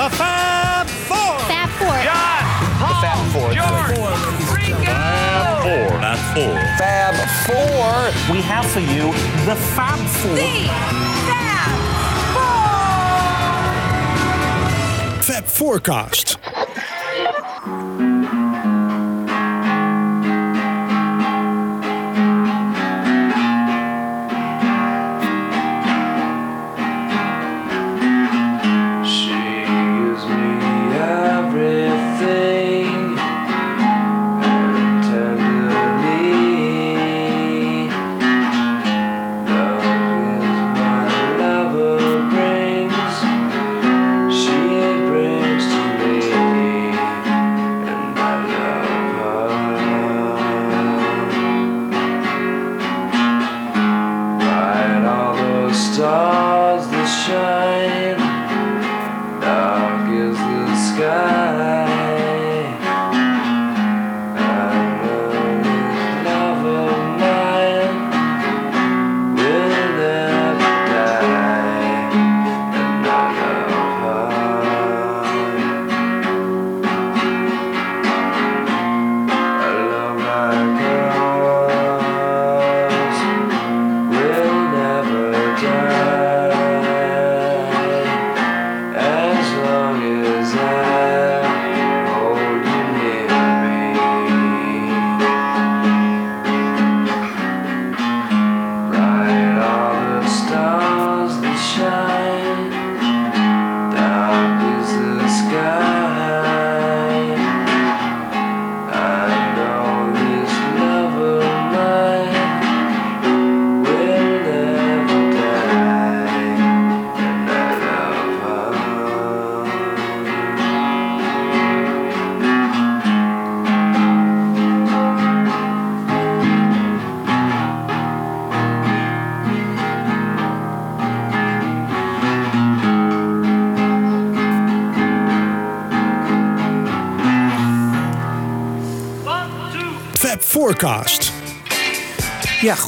The Fab Four. Fab Four. John, Paul, Fab Four. George, Ringo. Four. Fab Four. Fab Four. We have for you the Fab Four. Fab Forecast.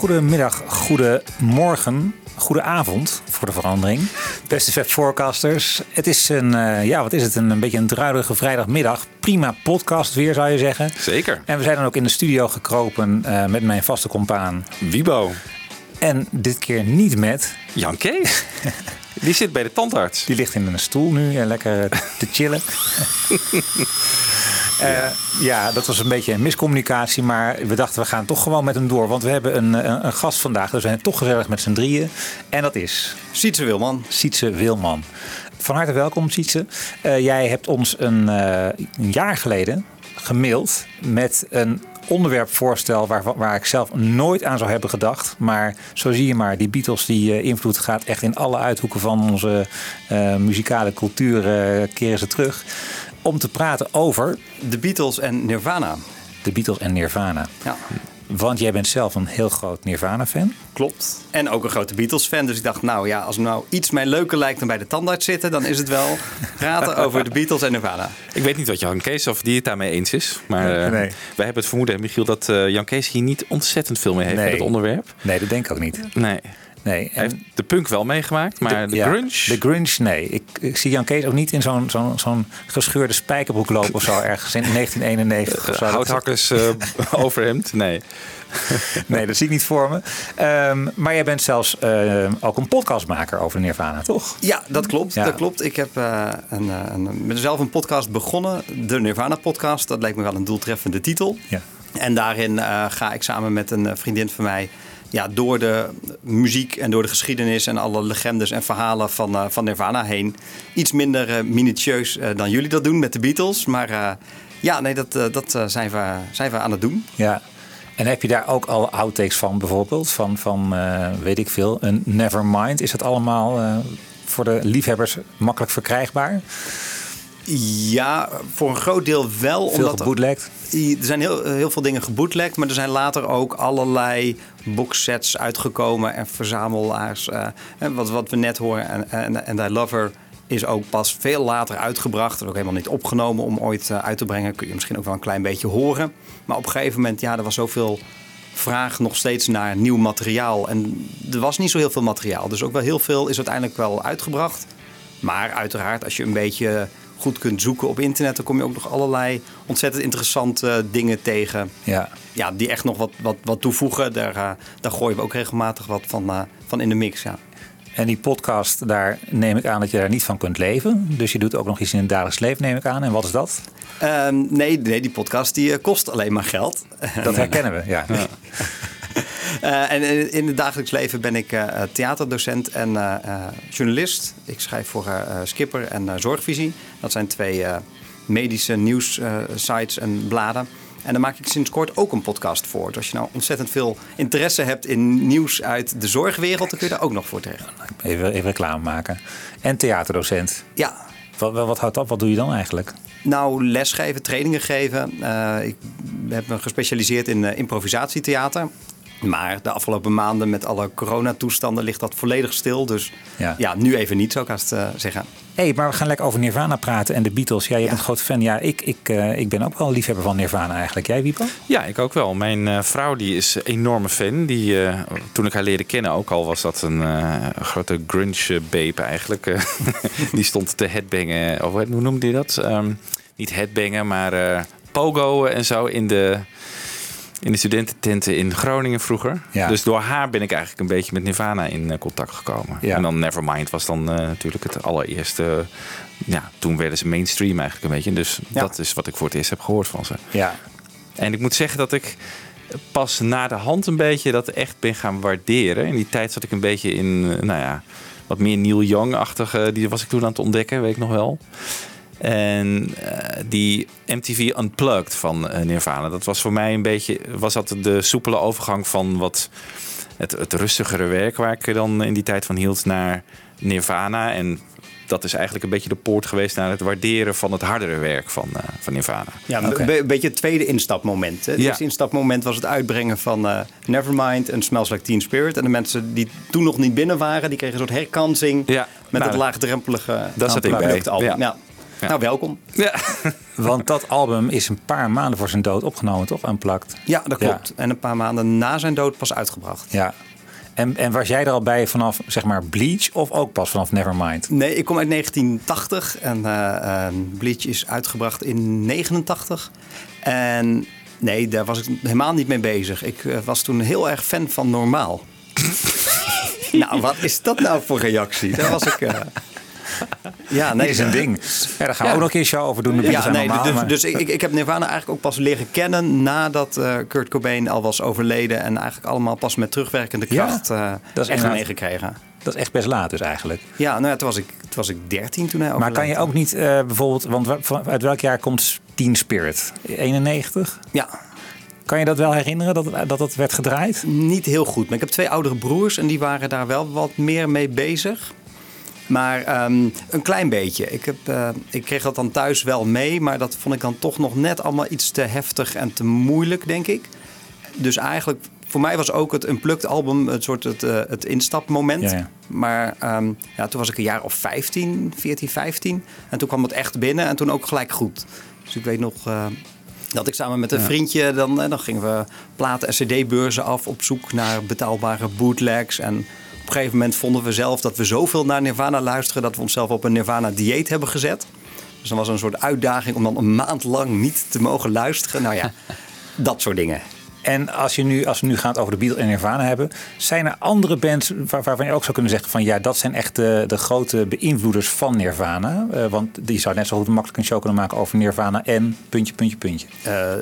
Goedemiddag, goedemorgen, goedenavond voor de verandering. Beste Fab Forecasters. Het is een, eh, ja, wat is het, een, een beetje een druilige vrijdagmiddag. Prima podcast weer, zou je zeggen. Zeker. En we zijn dan ook in de studio gekropen eh, met mijn vaste compaan. Wibo. En dit keer niet met, Jan Kees. Die zit bij de tandarts. die ligt in een stoel nu en lekker eh, te chillen. Eh, ja, dat was een beetje een miscommunicatie, maar we dachten we gaan toch gewoon met hem door. Want we hebben een, een, een gast vandaag, dus we zijn toch gezellig met z'n drieën. En dat is Sietse Wilman. Sietse Wilman. Van harte welkom, Sietse. Eh, jij hebt ons een, eh, een jaar geleden gemaild met een onderwerpvoorstel waar, waar ik zelf nooit aan zou hebben gedacht. Maar zo zie je maar, die Beatles, die eh, invloed gaat echt in alle uithoeken van onze eh, muzikale cultuur eh, keren ze terug. Om te praten over De Beatles en Nirvana. de Beatles en Nirvana. Ja, Want jij bent zelf een heel groot Nirvana-fan. klopt. En ook een grote Beatles-fan. Dus ik dacht, nou ja, als nou iets mij leuker lijkt dan bij de tandarts zitten, dan is het wel praten over de Beatles en Nirvana. Ik weet niet wat Jan Kees of die het daarmee eens is. Maar eh, Nee. wij hebben het vermoeden, Michiel, dat eh, Jan Kees hier niet ontzettend veel mee heeft Nee. met het onderwerp. Nee, dat denk ik ook niet. Nee. Nee, Hij heeft de punk wel meegemaakt, maar de, ja, grunge... De grunge, nee. Ik, ik zie Jan Kees ook niet in zo'n zo'n zo'n gescheurde spijkerbroek lopen of zo ergens in 1991 of zo. eh, houthakkers eh overhemd, nee. Nee, dat zie ik niet voor me. Ehm, maar jij bent zelfs eh, ook een podcastmaker over Nirvana, toch? Ja, dat klopt. Ja. Dat klopt. Ik heb eh, een, een, met zelf een podcast begonnen. De Nirvana podcast. Dat lijkt me wel een doeltreffende titel. Ja. En daarin eh, ga ik samen met een vriendin van mij ja, door de muziek en door de geschiedenis en alle legendes en verhalen van, eh, van Nirvana heen. Iets minder eh, minutieus eh, dan jullie dat doen met de Beatles. Maar ja, nee, dat, dat zijn, we, zijn we aan het doen. ja. En heb je daar ook alle outtakes van bijvoorbeeld? Van, van weet ik veel, een Nevermind. Is dat allemaal voor de liefhebbers makkelijk verkrijgbaar? Ja, voor een groot deel wel. Veel omdat? Er zijn heel, heel veel dingen gebootlegd, maar er zijn later ook allerlei boxsets uitgekomen en verzamelaars. eh, wat, wat we net horen, en, en, en is ook pas veel later uitgebracht. Dat is ook helemaal niet opgenomen om ooit eh, uit te brengen. Kun je misschien ook wel een klein beetje horen. Maar op een gegeven moment, ja, er was zoveel vraag nog steeds naar nieuw materiaal. En er was niet zo heel veel materiaal. Dus ook wel heel veel is uiteindelijk wel uitgebracht. Maar uiteraard, als je een beetje goed kunt zoeken op internet, dan kom je ook nog allerlei ontzettend interessante dingen tegen. Ja. Ja, die echt nog wat, wat, wat toevoegen. Daar, eh, daar gooien we ook regelmatig wat van, eh, van in de mix. Ja. En die podcast, daar neem ik aan dat je daar niet van kunt leven. Dus je doet ook nog iets in het dagelijks leven, neem ik aan. En wat is dat? Ehm, nee, nee, die podcast die eh, kost alleen maar geld. Dat herkennen we, ja. Eh, en in, in het dagelijks leven ben ik eh, theaterdocent en eh, eh, journalist. Ik schrijf voor eh, Skipper en eh, Zorgvisie. Dat zijn twee eh, medische nieuwssites en bladen. En daar maak ik sinds kort ook een podcast voor. Dus als je nou ontzettend veel interesse hebt in nieuws uit de zorgwereld, dan kun je daar ook nog voor terecht. Even, even reclame maken. En theaterdocent. Ja, Wat, wat houdt dat? Wat doe je dan eigenlijk? Nou, lesgeven, trainingen geven. Eh, ik heb me gespecialiseerd in eh, improvisatietheater. Maar de afgelopen maanden met alle coronatoestanden ligt dat volledig stil. Dus Ja. ja, nu even niet, zou ik haast eh, zeggen. Hé, hey, maar we gaan lekker over Nirvana praten en de Beatles. Ja, je bent een groot fan. Ja, ik, ik, eh, ik ben ook wel een liefhebber van Nirvana eigenlijk. Jij, Wiepo? Ja, ik ook wel. Mijn eh, vrouw die is een enorme fan. Die, eh, toen ik haar leerde kennen ook al was dat een eh, grote grunge-babe eigenlijk. Eh, die stond te headbangen. Of hoe noemde hij dat? Ehm, niet headbangen, maar eh, pogo en zo in de, in de studentententen in Groningen vroeger. Ja. Dus door haar ben ik eigenlijk een beetje met Nirvana in eh, contact gekomen. Ja. En dan Nevermind was dan eh, natuurlijk het allereerste... ja, toen werden ze mainstream eigenlijk een beetje. Dus Ja. dat is wat ik voor het eerst heb gehoord van ze. Ja. En ik moet zeggen dat ik pas na de hand een beetje dat echt ben gaan waarderen. In die tijd zat ik een beetje in, eh, nou ja, wat meer Neil Young-achtige. Die was ik toen aan het ontdekken, weet ik nog wel. En eh, die MTV Unplugged van eh, Nirvana, dat was voor mij een beetje, was dat de soepele overgang van wat het, het rustigere werk waar ik dan in die tijd van hield naar Nirvana. En dat is eigenlijk een beetje de poort geweest naar het waarderen van het hardere werk van, eh, van Nirvana. Ja, een be- beetje het tweede instapmoment. Het Ja. eerste instapmoment was het uitbrengen van Nevermind en Smells Like Teen Spirit. En de mensen die toen nog niet binnen waren, die kregen een soort herkansing Ja, met nou, het laagdrempelige daar zat ik bij. Unplugged album. Ja. Ja. Ja. Nou, welkom. Ja. Want dat album is een paar maanden voor zijn dood opgenomen, toch? Unplugged. Ja, dat klopt. En een paar maanden na zijn dood pas uitgebracht. Ja. En, en was jij er al bij vanaf, zeg maar, Bleach of ook pas vanaf Nevermind? Nee, ik kom uit 1980 en eh, eh, Bleach is uitgebracht in 89. En nee, daar was ik helemaal niet mee bezig. Ik eh, was toen heel erg fan van Normaal. nou, wat is dat nou voor reactie? Daar was ik... Ja, nee, is een ding. Ja, daar gaan we ook nog een keer show over doen. Ja, nee, normaal, dus, maar- dus ik, ik- heb Nirvana eigenlijk ook pas leren kennen nadat eh, Kurt Cobain al was overleden. En eigenlijk allemaal pas met terugwerkende kracht eh dat is echt meegekregen. Dat is echt best laat dus eigenlijk. Ja, nou ja, toen was ik, toen was ik 13 toen hij Maar kan je ook niet eh, bijvoorbeeld, want uit welk jaar komt Teen Spirit? 91? Ja, Kan je dat wel herinneren dat dat het werd gedraaid? niet heel goed. Maar ik heb twee oudere broers en die waren daar wel wat meer mee bezig. Maar ehm, een klein beetje. Ik, heb, eh, ik kreeg dat dan thuis wel mee, maar dat vond ik dan toch nog net allemaal iets te heftig en te moeilijk, denk ik. Dus eigenlijk, voor mij was ook het Unplugged album het soort het, eh, het instapmoment. Ja, ja. Maar ehm, ja, toen was ik een jaar of 15, 14, 15. En toen kwam het echt binnen en toen ook gelijk goed. Dus ik weet nog eh, dat ik samen met een vriendje, dan, dan gingen we platen en cd-beurzen af op zoek naar betaalbare bootlegs. En op een gegeven moment vonden we zelf dat we zoveel naar Nirvana luisteren dat we onszelf op een Nirvana-dieet hebben gezet. Dus dan was een soort uitdaging om dan een maand lang niet te mogen luisteren. Nou ja, dat soort dingen. En als, je nu, als we nu gaan over de Beatles en Nirvana hebben, zijn er andere bands waar- waarvan je ook zou kunnen zeggen van ja, dat zijn echt de, de grote beïnvloeders van Nirvana. Eh, want die zou net zo goed makkelijk een show kunnen maken over Nirvana en puntje, puntje, puntje. Eh,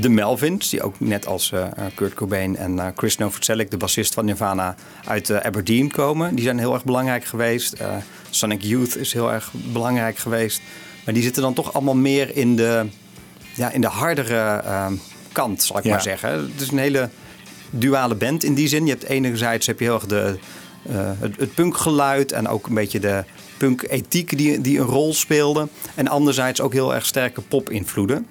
de Melvins, die ook net als eh, Kurt Cobain en Chris Novoselic, de bassist van Nirvana, uit Aberdeen komen. Die zijn heel erg belangrijk geweest. Sonic Youth is heel erg belangrijk geweest. Maar die zitten dan toch allemaal meer in de, ja, in de hardere kant, zal ik Ja. maar zeggen. Het is een hele duale band in die zin. Je hebt enerzijds heb je heel erg de, eh, het, het punkgeluid en ook een beetje de punk-ethiek die, die een rol speelde. En anderzijds ook heel erg sterke pop-invloeden.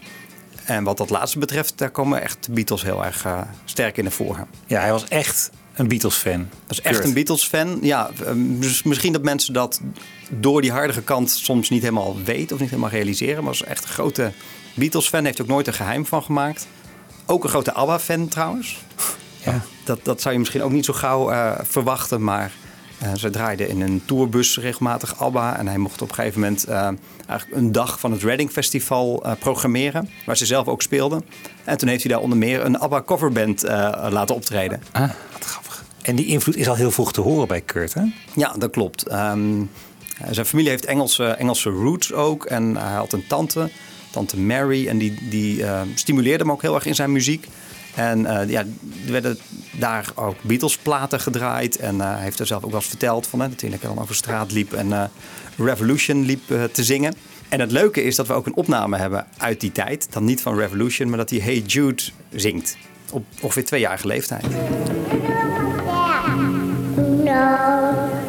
En wat dat laatste betreft, daar komen echt de Beatles heel erg eh, sterk in naar voren. Ja, hij was echt een Beatles-fan. Is echt een Beatles-fan. Ja, eh, dus misschien dat mensen dat door die hardere kant soms niet helemaal weten of niet helemaal realiseren. Maar was echt een grote Beatles-fan. Heeft ook nooit een geheim van gemaakt. Ook een grote ABBA-fan trouwens. Ja. Dat, dat zou je misschien ook niet zo gauw eh, verwachten. Maar Eh, ze draaiden in een tourbus regelmatig ABBA. En hij mocht op een gegeven moment eh, eigenlijk een dag van het Reading Festival programmeren. Waar ze zelf ook speelden. En toen heeft hij daar onder meer een ABBA coverband laten optreden. Ah, wat grappig. En die invloed is al heel vroeg te horen bij Kurt, hè? Ja, dat klopt. Ehm, zijn familie heeft Engelse, Engelse roots ook. En hij had een tante, tante Mary. En die, die eh, stimuleerde hem ook heel erg in zijn muziek. En eh, ja, er werden daar ook Beatles-platen gedraaid. En eh, hij heeft er zelf ook wel eens verteld van, hè, dat hij dan over straat liep en Revolution liep te zingen. En het leuke is dat we ook een opname hebben uit die tijd. Dan niet van Revolution, maar dat hij Hey Jude zingt. Op ongeveer tweejarige leeftijd. Is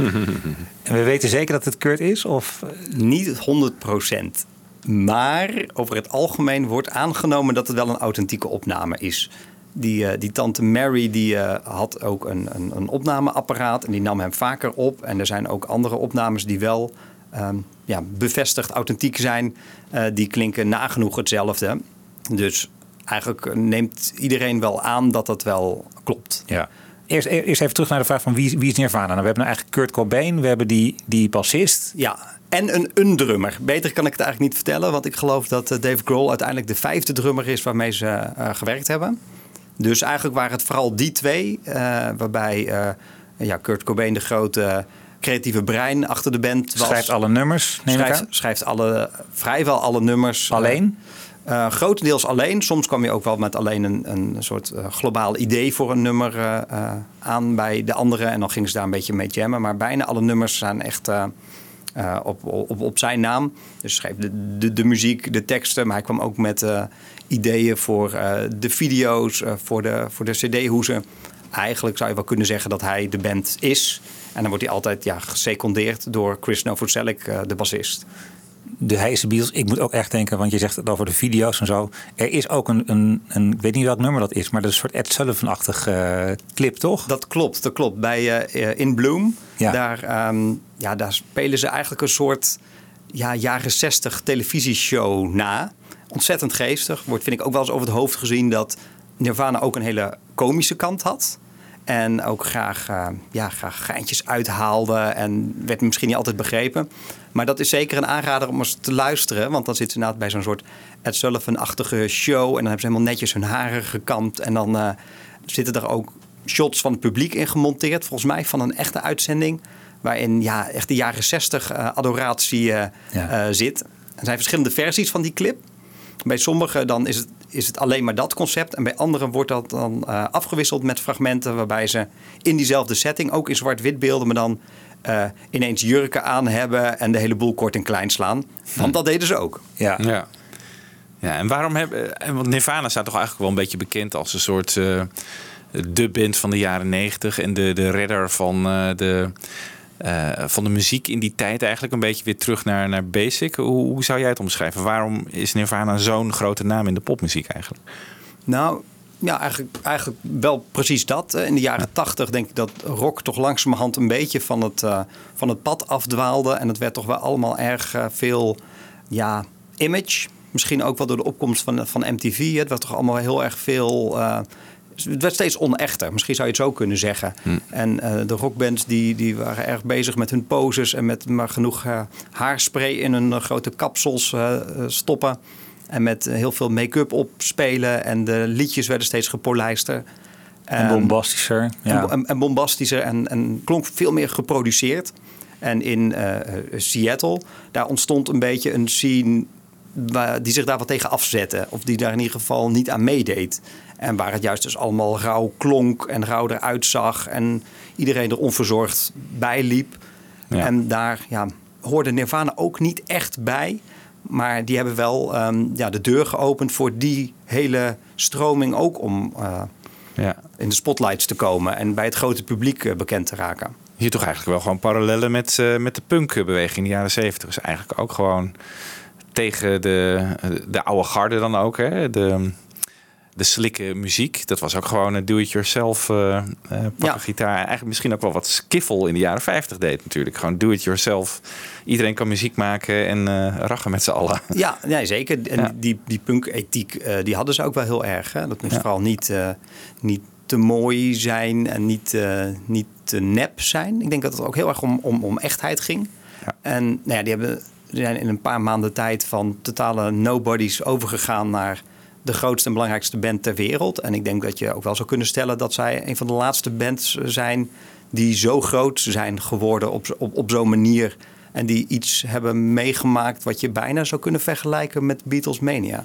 En we weten zeker dat het Kurt is? Of Niet 100%. Maar over het algemeen wordt aangenomen dat het wel een authentieke opname is. Die, eh, die tante Mary die, eh, had ook een, een, een opnameapparaat en die nam hem vaker op. En er zijn ook andere opnames die wel ehm, ja, bevestigd authentiek zijn. Eh, die klinken nagenoeg hetzelfde. Dus eigenlijk neemt iedereen wel aan dat dat wel klopt. Ja. Eerst, eerst even terug naar de vraag van wie, wie is Nirvana? Nou, we hebben nou eigenlijk Kurt Cobain, we hebben die, die bassist. Ja, en een, een drummer. Beter kan ik het eigenlijk niet vertellen, want ik geloof dat eh, Dave Grohl uiteindelijk de vijfde drummer is waarmee ze eh, gewerkt hebben. Dus eigenlijk waren het vooral die twee, eh, waarbij ja, Kurt Cobain de grote creatieve brein achter de band was. Schrijft alle nummers, neem ik schrijft, aan. schrijft alle, vrijwel alle nummers. Alleen? Eh, grotendeels alleen. Soms kwam je ook wel met alleen een, een soort eh, globaal idee voor een nummer eh, aan bij de anderen. En dan gingen ze daar een beetje mee jammen. Maar bijna alle nummers zijn echt op, op, op zijn naam. Dus schreef de, de, muziek, de teksten. Maar hij kwam ook met ideeën voor de video's, voor de, voor de cd-hoezen. Eigenlijk zou je wel kunnen zeggen dat hij de band is. En dan wordt hij altijd ja, gesecondeerd door Chris Novoselic, de bassist. De Heise Beatles. Ik moet ook echt denken, want je zegt het over de video's en zo. Er is ook een, een, een ik weet niet welk nummer dat is, maar dat is een soort Ed Sullivan-achtig eh, clip, toch? Dat klopt, dat klopt. Bij eh, In Bloom, Ja. daar, ehm, ja, daar spelen ze eigenlijk een soort ja, jaren 60 televisieshow na. Ontzettend geestig. Wordt, vind ik, ook wel eens over het hoofd gezien dat Nirvana ook een hele komische kant had. En ook graag, eh, ja, graag geintjes uithaalde. En werd misschien niet altijd begrepen. Maar dat is zeker een aanrader om eens te luisteren. Want dan zitten ze inderdaad bij zo'n soort Ed Sullivan-achtige show. En dan hebben ze helemaal netjes hun haren gekamd. En dan eh, zitten er ook shots van het publiek in gemonteerd. Volgens mij van een echte uitzending. Waarin ja, echt de jaren 60 eh, adoratie Ja. zit. Er zijn verschillende versies van die clip. Bij sommigen dan is het, is het alleen maar dat concept. En bij anderen wordt dat dan eh, afgewisseld met fragmenten waarbij ze in diezelfde setting, ook in zwart-wit beelden, maar dan eh, ineens jurken aan hebben en de hele boel kort en klein slaan. Want dat deden ze ook. Ja. Ja. Ja, en waarom hebben. en Want Nirvana staat toch eigenlijk wel een beetje bekend als een soort. eh, de band van de jaren negentig en de, de redder van, eh, de, eh, van de muziek in die tijd eigenlijk een beetje weer terug naar, naar basic. Hoe, hoe zou jij het omschrijven? Waarom is Nirvana zo'n grote naam in de popmuziek eigenlijk? Nou, ja, eigenlijk, eigenlijk wel precies dat. In de jaren tachtig denk ik dat rock toch langzamerhand een beetje van het, eh, van het pad afdwaalde. En het werd toch wel allemaal erg eh, veel ja, image. Misschien ook wel door de opkomst van, van MTV. Het werd toch allemaal heel erg veel... het werd steeds onechter, misschien zou je het zo kunnen zeggen. En eh, de rockbands die, die waren erg bezig met hun poses... en met maar genoeg eh, haarspray in hun eh, grote kapsels stoppen... En met heel veel make-up opspelen. En de liedjes werden steeds gepolijster. En bombastischer. Ja. En, en, bombastischer. En, en klonk veel meer geproduceerd. En in Seattle, daar ontstond een beetje een scene... die zich daar wat tegen afzette. Of die daar in ieder geval niet aan meedeed. En waar het juist dus allemaal rauw klonk en rauw eruit zag. En iedereen er onverzorgd bij liep. Ja. En daar ja, hoorde Nirvana ook niet echt bij. Maar die hebben wel ehm, ja, de deur geopend voor die hele stroming ook om eh, Ja. in de spotlights te komen en bij het grote publiek eh, bekend te raken. Ziet toch eigenlijk wel gewoon parallellen met, eh, met de punkbeweging in de jaren zeventig. Dus eigenlijk ook gewoon tegen de, de oude garde dan ook. Hè? De, de slikke muziek. Dat was ook gewoon een do-it-yourself eh eh, Ja. gitaar. Eigenlijk misschien ook wel wat Skiffle in de jaren 50 deed natuurlijk. Gewoon do-it-yourself. Iedereen kan muziek maken en eh rachen met z'n allen. Ja, nee, zeker. En Ja. die, die punk-ethiek, eh, die hadden ze ook wel heel erg. Hè? Dat moest Ja. vooral niet, eh, niet te mooi zijn en niet, eh, niet te nep zijn. Ik denk dat het ook heel erg om, om, om echtheid ging. En nou ja, die hebben, zijn in een paar maanden tijd van totale nobodies overgegaan naar de grootste en belangrijkste band ter wereld. En ik denk dat je ook wel zou kunnen stellen dat zij een van de laatste bands zijn die zo groot zijn geworden op, op, op zo'n manier. En die iets hebben meegemaakt wat je bijna zou kunnen vergelijken met Beatles Mania.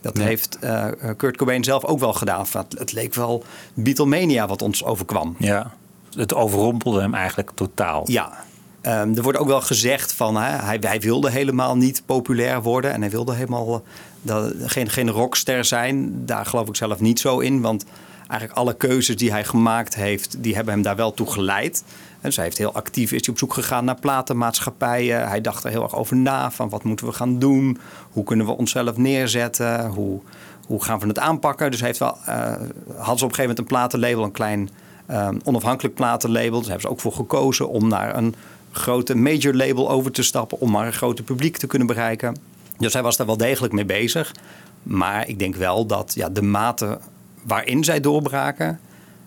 Dat Ja. heeft eh, Kurt Cobain zelf ook wel gedaan. Het, het leek wel Beatlemania wat ons overkwam. Ja. Het overrompelde hem eigenlijk totaal. Ja, Ehm, er wordt ook wel gezegd van hè, hij, hij wilde helemaal niet populair worden en hij wilde helemaal eh, dat, geen, geen rockster zijn. Daar geloof ik zelf niet zo in, want eigenlijk alle keuzes die hij gemaakt heeft, die hebben hem daar wel toe geleid. En dus hij heeft heel actief is hij op zoek gegaan naar platenmaatschappijen. Hij dacht er heel erg over na van wat moeten we gaan doen, hoe kunnen we onszelf neerzetten, hoe, hoe gaan we het aanpakken. Dus hij heeft wel, hadden ze op een gegeven moment een platenlabel, een klein ehm, onafhankelijk platenlabel. Daar hebben ze ook voor gekozen om naar een grote major label over te stappen. Om maar een groter publiek te kunnen bereiken. Dus hij was daar wel degelijk mee bezig. Maar ik denk wel dat ja, de mate waarin zij doorbraken,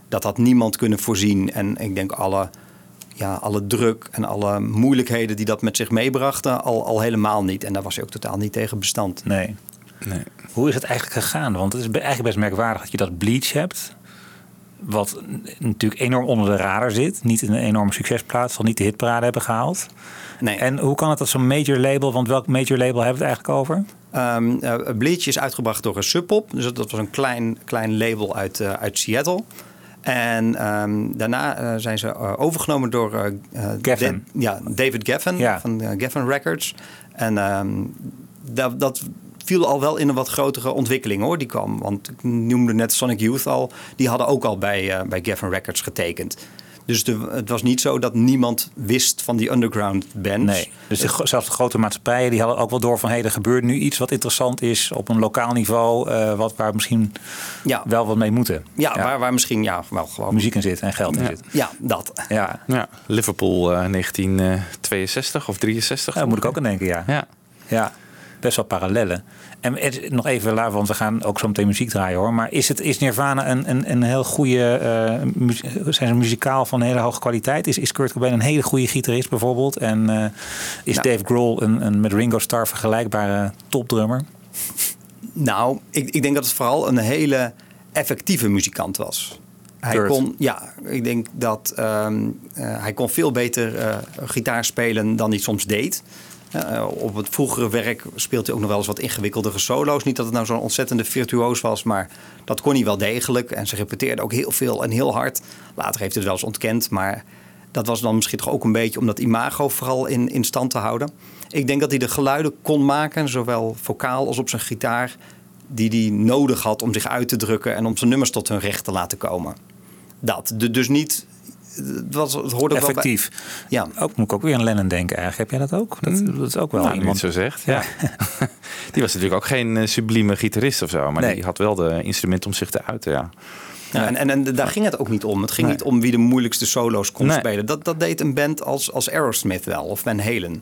dat had niemand kunnen voorzien. En ik denk alle, ja, alle druk en alle moeilijkheden die dat met zich meebrachten, al, al helemaal niet. En daar was hij ook totaal niet tegen bestand. Nee. Nee. Hoe is het eigenlijk gegaan? Want het is eigenlijk best merkwaardig dat je dat Bleach hebt. Wat natuurlijk enorm onder de radar zit. Niet een enorme succesplaat. Zal niet de hitparade hebben gehaald. Nee. En hoe kan het dat zo'n major label... Want welk major label hebben we het eigenlijk over? Eh, Bleach is uitgebracht door een Sub Pop. Dus dat, was een klein, klein label uit, eh, uit Seattle. En ehm, daarna eh, zijn ze overgenomen door. Da- ja, David Geffen Ja. van Geffen Records. En ehm, dat, dat viel al wel in een wat grotere ontwikkeling hoor. Die kwam, want ik noemde net Sonic Youth al. Die hadden ook al bij, eh, bij Geffen Records getekend. Dus de, het was niet zo dat niemand wist van die underground band. Nee. Dus de, zelfs de grote maatschappijen die hadden ook wel door van... hé, er gebeurt nu iets wat interessant is op een lokaal niveau... eh, wat, waar we misschien Ja, wel wat mee moeten. ja, Waar, waar misschien ja, wel gewoon... muziek in zit en geld in Ja. zit. Ja, dat. Ja, Ja, Liverpool eh, 1962 of 63. daar moet ik ook aan denken, ja. Ja. Best wel parallellen. En het- nog even, laten, want we gaan ook zo meteen muziek draaien hoor. Maar is, het, is Nirvana een, een, een heel goede, mu- zijn ze muzikaal van hele hoge kwaliteit? Is, is Kurt Cobain een hele goede gitarist bijvoorbeeld? En eh, is Nou. Dave Grohl een, een met Ringo Starr vergelijkbare topdrummer? Nou, ik, ik denk dat het vooral een hele effectieve muzikant was. Hij Kurt. kon, ja, ik denk dat ehm, eh, hij kon veel beter gitaar spelen dan hij soms deed. Eh, op het vroegere werk speelt hij ook nog wel eens wat ingewikkeldere solo's. Niet dat het nou zo'n ontzettende virtuoos was, maar dat kon hij wel degelijk. En ze repeteerde ook heel veel en heel hard. Later heeft hij het wel eens ontkend, maar dat was dan misschien toch ook een beetje om dat imago vooral in, stand te houden. Ik denk dat hij de geluiden kon maken, zowel vocaal als op zijn gitaar, die hij nodig had om zich uit te drukken en om zijn nummers tot hun recht te laten komen. Dat. De- dus niet. Het, was, het hoorde ook wel bij- Effectief. Ja. Ook moet ik ook weer aan Lennon denken eigenlijk. Heb jij dat ook? Dat, dat is ook wel Nou, iemand. zo zegt. Ja. die was natuurlijk ook geen eh, sublieme gitarist of zo. Maar Nee. die had wel de instrumenten om zich te uiten. Ja. Ja, en, en, en daar ging het ook niet om. Het ging Nee. niet om wie de moeilijkste solo's kon Nee. spelen. Dat, dat deed een band als, als Aerosmith wel, of Van Halen.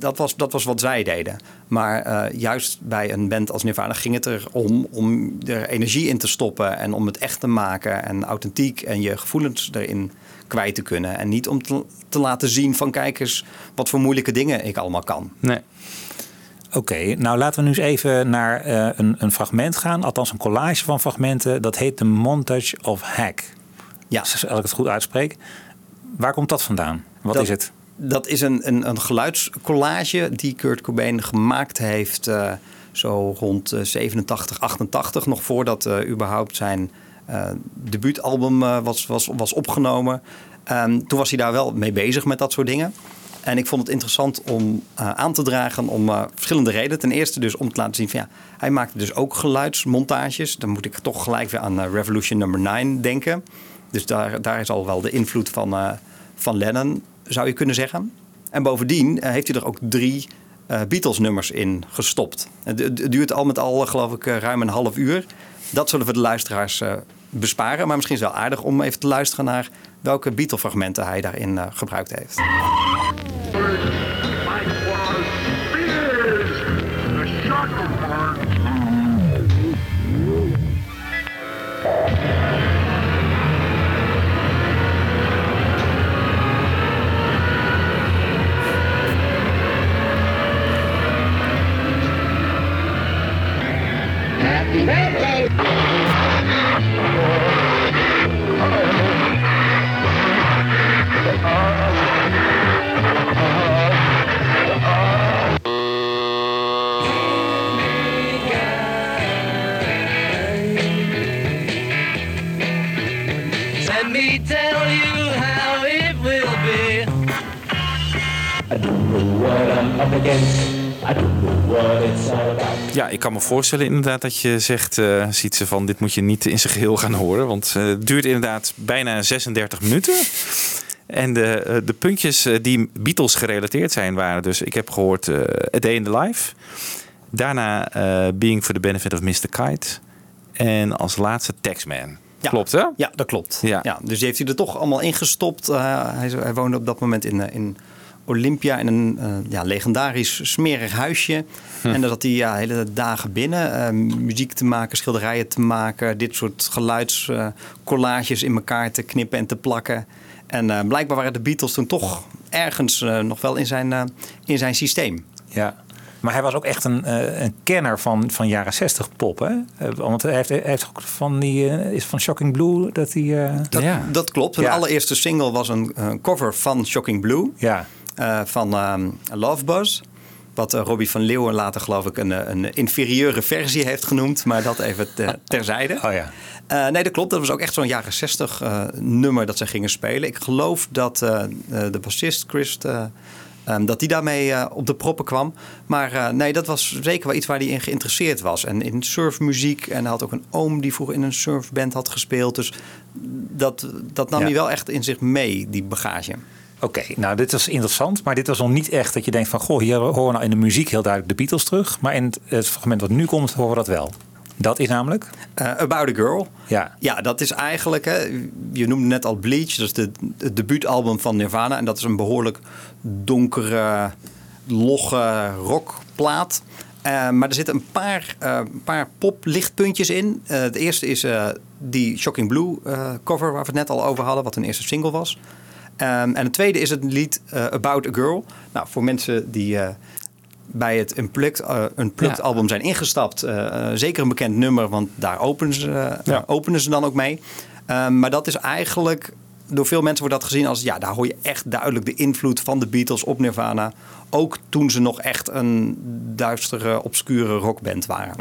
Dat was, dat was wat zij deden. Maar eh, juist bij een band als Nirvana ging het erom om er energie in te stoppen en om het echt te maken en authentiek en je gevoelens erin kwijt te kunnen. En niet om te, te laten zien van kijk eens wat voor moeilijke dingen ik allemaal kan. Nee. Oké, nou laten we nu eens even naar eh, een, een fragment gaan. Althans een collage van fragmenten. Dat heet de Montage of Hack. Ja. Als ik het goed uitspreek. Waar komt dat vandaan? Wat Dat- is het? Dat is een, een, een geluidscollage die Kurt Cobain gemaakt heeft eh, zo rond eh, 87, 88. Nog voordat eh, überhaupt zijn eh, debuutalbum eh, was, was, was opgenomen. Ehm, toen was hij daar wel mee bezig met dat soort dingen. En ik vond het interessant om eh, aan te dragen om eh, verschillende redenen. Ten eerste dus om te laten zien van ja, hij maakte dus ook geluidsmontages. Dan moet ik toch gelijk weer aan eh, Revolution Number 9 denken. Dus daar, daar is al wel de invloed van, eh, van Lennon, zou je kunnen zeggen. En bovendien eh, heeft hij er ook drie eh, Beatles-nummers in gestopt. Het du- het duurt al met al, geloof ik, eh, ruim een half uur. Dat zullen we de luisteraars besparen. Maar misschien is het wel aardig om even te luisteren naar welke Beatle-fragmenten hij daarin gebruikt heeft. Ja, ik kan me voorstellen inderdaad dat je zegt, eh Sietse, van dit moet je niet in zijn geheel gaan horen. Want eh, het duurt inderdaad bijna 36 minuten. En de, eh, de puntjes die Beatles gerelateerd zijn waren dus, ik heb gehoord eh, A Day in the Life. Daarna Being for the Benefit of Mr. Kite. En als laatste Taxman. Ja. Klopt hè? Ja, dat klopt. Ja. Ja. dus die heeft hij er toch allemaal ingestopt. Uh, hij, hij woonde op dat moment in, in Olympia in een eh, ja, legendarisch smerig huisje. En dan zat hij ja, hele dagen binnen. eh, muziek te maken, schilderijen te maken. Dit soort geluidscollages in elkaar te knippen en te plakken. En eh, blijkbaar waren de Beatles toen toch ergens eh, nog wel in zijn, eh, in zijn systeem. Ja. Maar hij was ook echt een, eh, een kenner van, van jaren 60 pop. Hè? Want hij heeft, hij heeft ook van die eh, is van Shocking Blue dat hij. eh, Dat, Ja. dat klopt. De Ja. allereerste single was een, een cover van Shocking Blue. ja. Eh, van ehm, Love Buzz. Wat eh, Robbie van Leeuwen later geloof ik een, eh, een inferieure versie heeft genoemd. Maar dat even te- terzijde. Oh ja. Nee, dat klopt. Dat was ook echt zo'n jaren 60 eh, nummer dat ze gingen spelen. Ik geloof dat de bassist Chris... eh, ehm, dat die daarmee op de proppen kwam. Maar nee, dat was zeker wel iets waar hij in geïnteresseerd was. En in surfmuziek. En hij had ook een oom die vroeger in een surfband had gespeeld. Dus dat, dat nam Ja. hij wel echt in zich mee, die bagage. Oké, nou dit was interessant, maar dit was nog niet echt dat je denkt van goh, hier horen we nou in de muziek heel duidelijk de Beatles terug, maar in het, het fragment wat nu komt horen we dat wel. Dat is namelijk, Eh, About a Girl. ja, Ja, dat is eigenlijk, hè, je noemde net al Bleach, dat is de, het debuutalbum van Nirvana. En dat is een behoorlijk donkere, logge rockplaat. Eh, maar er zitten een paar, eh, paar poplichtpuntjes in. Het eerste is die Shocking Blue cover waar we het net al over hadden, wat een eerste single was. Ehm, en het tweede is het lied eh, About a Girl. Nou, voor mensen die eh, bij het Unplugged, eh, Unplugged Ja. album zijn ingestapt. zeker een bekend nummer, want daar openen ze, Ja. openen ze dan ook mee. Ehm, maar dat is eigenlijk, door veel mensen wordt dat gezien als... ja, daar hoor je echt duidelijk de invloed van de Beatles op Nirvana. Ook toen ze nog echt een duistere, obscure rockband waren.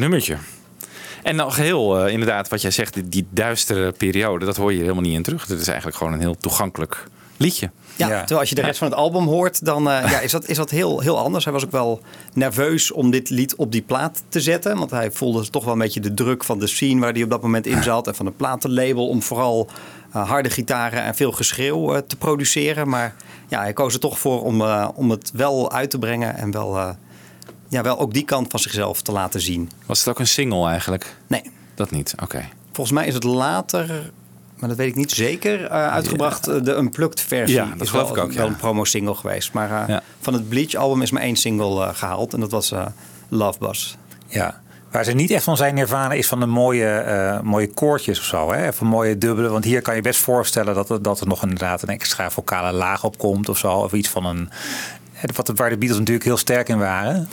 Lekker nummertje. En nog heel, eh, inderdaad, wat jij zegt, die, die duistere periode, dat hoor je helemaal niet in terug. Het is eigenlijk gewoon een heel toegankelijk liedje. Ja, Ja. terwijl als je de rest van het album hoort, dan eh, ja, is dat, is dat heel, heel anders. Hij was ook wel nerveus om dit lied op die plaat te zetten. Want hij voelde toch wel een beetje de druk van de scene waar hij op dat moment in zat. En van de platenlabel om vooral eh, harde gitaren en veel geschreeuw eh, te produceren. Maar ja, hij koos er toch voor om, eh, om het wel uit te brengen en wel, eh, ja, wel ook die kant van zichzelf te laten zien. Was het ook een single eigenlijk? Nee, Dat niet, oké. volgens mij is het later... Maar dat weet ik niet zeker. eh, uitgebracht eh, de unplugged versie. Ja, dat is geloof wel, ik ook, wel ja. een promo-single geweest. Maar eh, Ja. van het Bleach album is maar één single eh, gehaald. En dat was eh, Love Bus. Ja. Waar ze niet echt van zijn Nirvana is van de mooie, eh, mooie koortjes of zo. Hè? Even mooie dubbele. Want hier kan je best voorstellen dat er, dat er nog inderdaad een extra vocale laag op komt of zo. Of iets van een. Wat, waar de Beatles natuurlijk heel sterk in waren.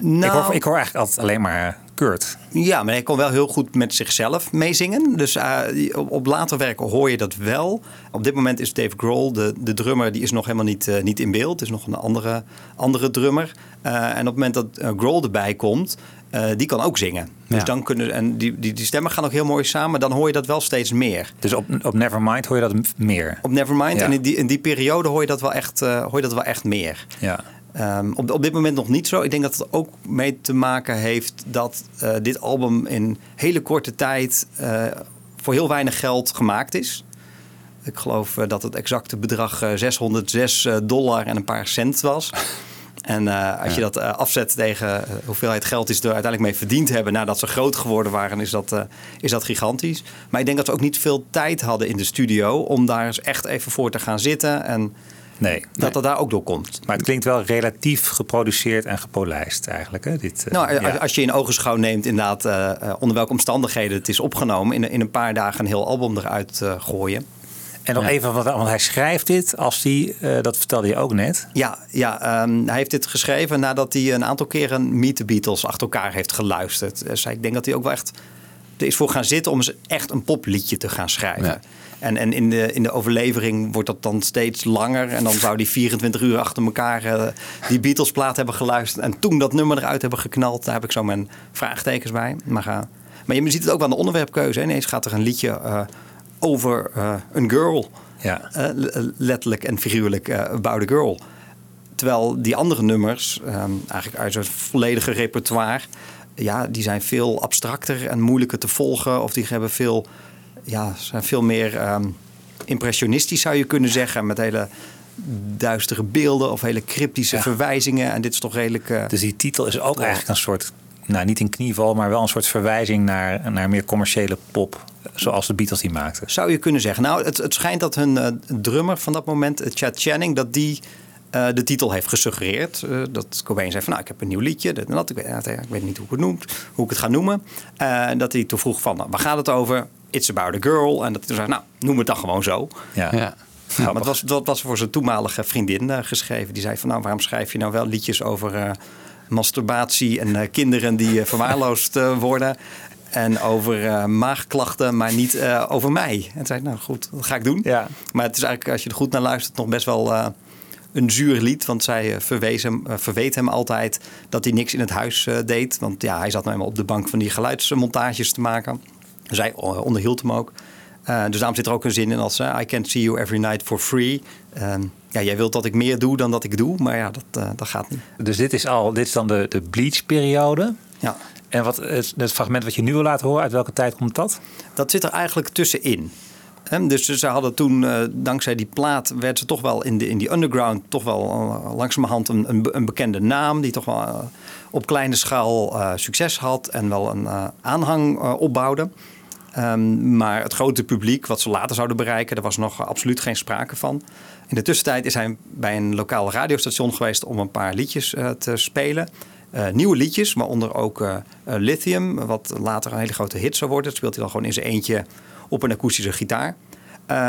Nou, Ik, hoor, ik hoor eigenlijk altijd alleen maar eh, Kurt. Ja, maar hij kon wel heel goed met zichzelf meezingen. Dus eh, op, op later werk hoor je dat wel. Op dit moment is Dave Grohl, de, de drummer, die is nog helemaal niet, eh, niet in beeld. Het is nog een andere, andere drummer. En op het moment dat Grohl erbij komt, eh, die kan ook zingen. Dus dan kunnen, en die, die, die stemmen gaan ook heel mooi samen. Dan hoor je dat wel steeds meer. Dus op, op Nevermind hoor je dat meer. Op Nevermind. Ja. En in die, in die periode hoor je dat wel echt, eh, hoor je dat wel echt meer. Ja. Ehm, op, op dit moment nog niet zo. Ik denk dat het ook mee te maken heeft dat eh, dit album in hele korte tijd voor heel weinig geld gemaakt is. Ik geloof dat het exacte bedrag eh, 606 eh, dollar en een paar cent was. En eh, als je dat eh, afzet tegen eh, hoeveelheid geld die ze er uiteindelijk mee verdiend hebben nadat ze groot geworden waren, is dat, is dat gigantisch. Maar ik denk dat ze ook niet veel tijd hadden in de studio om daar eens echt even voor te gaan zitten. En Nee. dat dat daar ook door komt. Maar het klinkt wel relatief geproduceerd en gepolijst eigenlijk. Hè? Dit, Nou, ja. als je in ogenschouw neemt inderdaad onder welke omstandigheden het is opgenomen, in, in een paar dagen een heel album eruit gooien. En nog even, want, want hij schrijft dit als hij, eh, dat vertelde je ook net. Ja, ja ehm, hij heeft dit geschreven nadat hij een aantal keren Meet the Beatles achter elkaar heeft geluisterd. Dus ik denk dat hij ook wel echt er is voor gaan zitten om eens echt een popliedje te gaan schrijven. Ja. En, en in, de, in de overlevering wordt dat dan steeds langer. En dan zou die 24 uur achter elkaar eh, die Beatles-plaat hebben geluisterd. En toen dat nummer eruit hebben geknald. Daar heb ik zo mijn vraagtekens bij. Maar, eh, maar je ziet het ook wel aan de onderwerpkeuze. hè. Ineens gaat er een liedje eh, over eh, een girl. Ja. Eh, letterlijk en figuurlijk eh, about a girl. Terwijl die andere nummers, ehm, eigenlijk uit zijn volledige repertoire, ja, die zijn veel abstracter en moeilijker te volgen. Of die hebben veel, ja, zijn veel meer ehm, impressionistisch zou je kunnen zeggen. Met hele duistere beelden of hele cryptische Ja. verwijzingen. En dit is toch redelijk. eh, Dus die titel is ook eigenlijk een soort, nou niet een knieval, maar wel een soort verwijzing naar, naar meer commerciële pop. Zoals de Beatles die maakten. Zou je kunnen zeggen. Nou, het, het schijnt dat hun eh, drummer van dat moment, eh, Chad Channing, dat die eh, de titel heeft gesuggereerd. Eh, dat Cobain zei van, nou, ik heb een nieuw liedje. en dat. Ik, weet, ik weet niet hoe ik het, noemt, hoe ik het ga noemen. Eh, En dat hij toen vroeg van, nou, waar gaat het over? It's about a girl. En dat hij toen zei, nou, noem het dan gewoon zo. Ja. Ja. Ja, maar het was, dat was voor zijn toenmalige vriendin geschreven. Die zei van, nou, waarom schrijf je nou wel liedjes over eh, masturbatie en eh, kinderen die verwaarloosd worden? En over eh, maagklachten, maar niet eh, over mij. En zei nou goed, dat ga ik doen. Ja. Maar het is eigenlijk, als je er goed naar luistert, nog best wel eh, een zuur lied. Want zij verwees hem, verweet hem altijd dat hij niks in het huis deed. Want ja, hij zat nou eenmaal op de bank van die geluidsmontages te maken. Zij onderhield hem ook. Dus daarom zit er ook een zin in als I can't see you every night for free. Ehm, ja, jij wilt dat ik meer doe dan dat ik doe, maar ja, dat, dat gaat niet. Dus dit is al, dit is dan de, de Bleach-periode. Ja. En wat, het, fragment wat je nu wil laten horen, uit welke tijd komt dat? Dat zit er eigenlijk tussenin. Dus ze hadden toen, eh, dankzij die plaat, werd ze toch wel in, de, in die underground toch wel eh, langzamerhand een, een, een bekende naam. Die toch wel eh, op kleine schaal succes had en wel een aanhang opbouwde. Ehm, maar het grote publiek, wat ze later zouden bereiken, daar was nog absoluut geen sprake van. In de tussentijd is hij bij een lokaal radiostation geweest om een paar liedjes te spelen. Eh, nieuwe liedjes, waaronder ook eh, eh, Lithium, wat later een hele grote hit zou worden. Dat speelt hij dan gewoon in zijn eentje op een akoestische gitaar.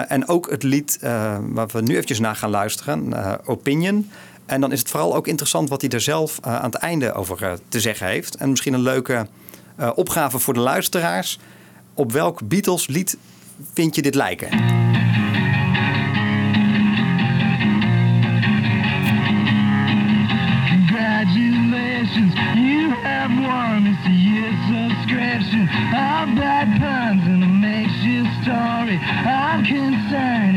En ook het lied waar we nu eventjes naar gaan luisteren, Opinion. En dan is het vooral ook interessant wat hij er zelf aan het einde over te zeggen heeft. En misschien een leuke opgave voor de luisteraars. Op welk Beatles lied vind je dit lijken? Story. I'm concerned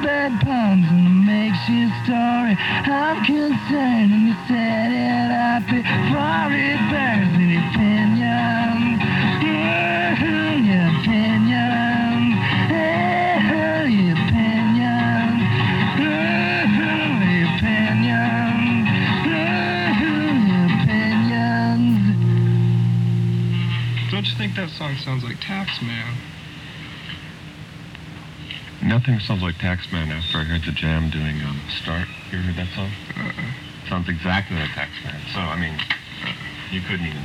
bad puns and it makes your story. I'm concerned and you it up before it burns in your. Don't you think that song sounds like Taxman? Nothing sounds like Taxman after I heard the Jam doing um, Start. You ever heard that song? Sounds exactly like Taxman. So, I mean, you couldn't even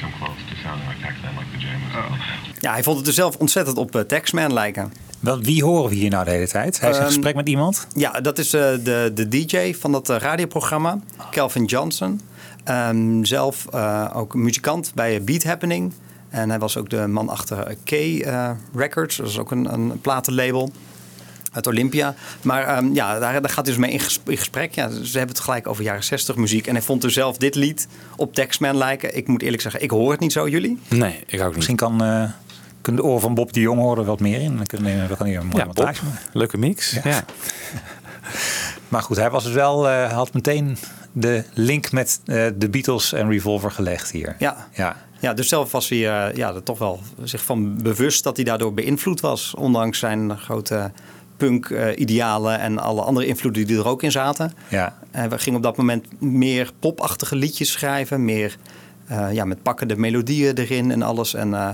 come close to sounding like Taxman like the Jam. Was like that. Ja, hij vond het er zelf ontzettend op uh, Taxman lijken. Wel, wie horen we hier nou de hele tijd? Hij is in Ehm, gesprek met iemand? Ja, dat is eh, de, de DJ van dat eh, radioprogramma, Calvin Johnson. Ehm, zelf eh, ook muzikant bij Beat Happening. En hij was ook de man achter eh, K eh, Records. Dat is ook een, een platenlabel uit Olympia. Maar ehm, ja, daar, daar gaat hij dus mee in, ges- in gesprek. Ja, ze hebben het gelijk over jaren 60 muziek. En hij vond er zelf dit lied op Taxman lijken. Ik moet eerlijk zeggen, ik hoor het niet zo, jullie? Nee, ik ook niet. Misschien kan, eh, kunnen de oren van Bob de Jong horen wat meer in. Dan kunnen we, we gaan hier een mooie Ja, montage maken. Leuke mix. Ja. Maar goed, hij was dus wel, eh, had meteen de link met eh, de Beatles en Revolver gelegd hier. Ja. Ja. Ja, dus zelf was hij eh, ja, er toch wel zich van bewust dat hij daardoor beïnvloed was. Ondanks zijn grote punk-idealen en alle andere invloeden die er ook in zaten. Ja. En we gingen op dat moment meer popachtige liedjes schrijven. Meer eh, ja, met pakkende melodieën erin en alles. En eh,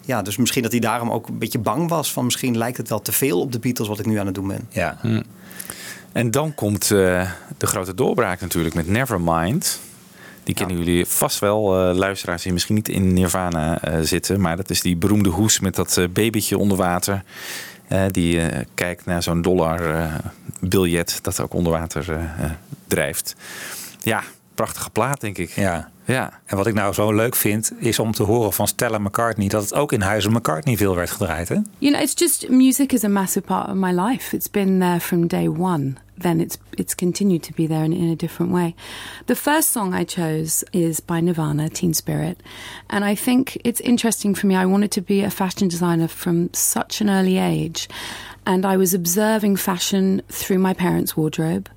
ja, dus misschien dat hij daarom ook een beetje bang was. Van misschien lijkt het wel te veel op de Beatles wat ik nu aan het doen ben. Ja. Hm. En dan komt eh, de grote doorbraak natuurlijk met Nevermind. Die kennen jullie vast wel, eh, luisteraars die misschien niet in Nirvana eh, zitten. Maar dat is die beroemde hoes met dat eh, babytje onder water. Die eh, kijkt naar zo'n dollar eh, dat ook onder water eh, drijft. Ja, prachtige plaat denk ik. Ja. Ja. En wat ik nou zo leuk vind, is om te horen van Stella McCartney dat het ook in huizen McCartney veel werd gedraaid. Hè? You know, it's just music is a massive part of my life. It's been there from day one. Then it's it's continued to be there in, in a different way. The first song I chose is by Nirvana, Teen Spirit, and I think it's interesting for me. I wanted to be a fashion designer from such an early age, and I was observing fashion through my parents' wardrobe,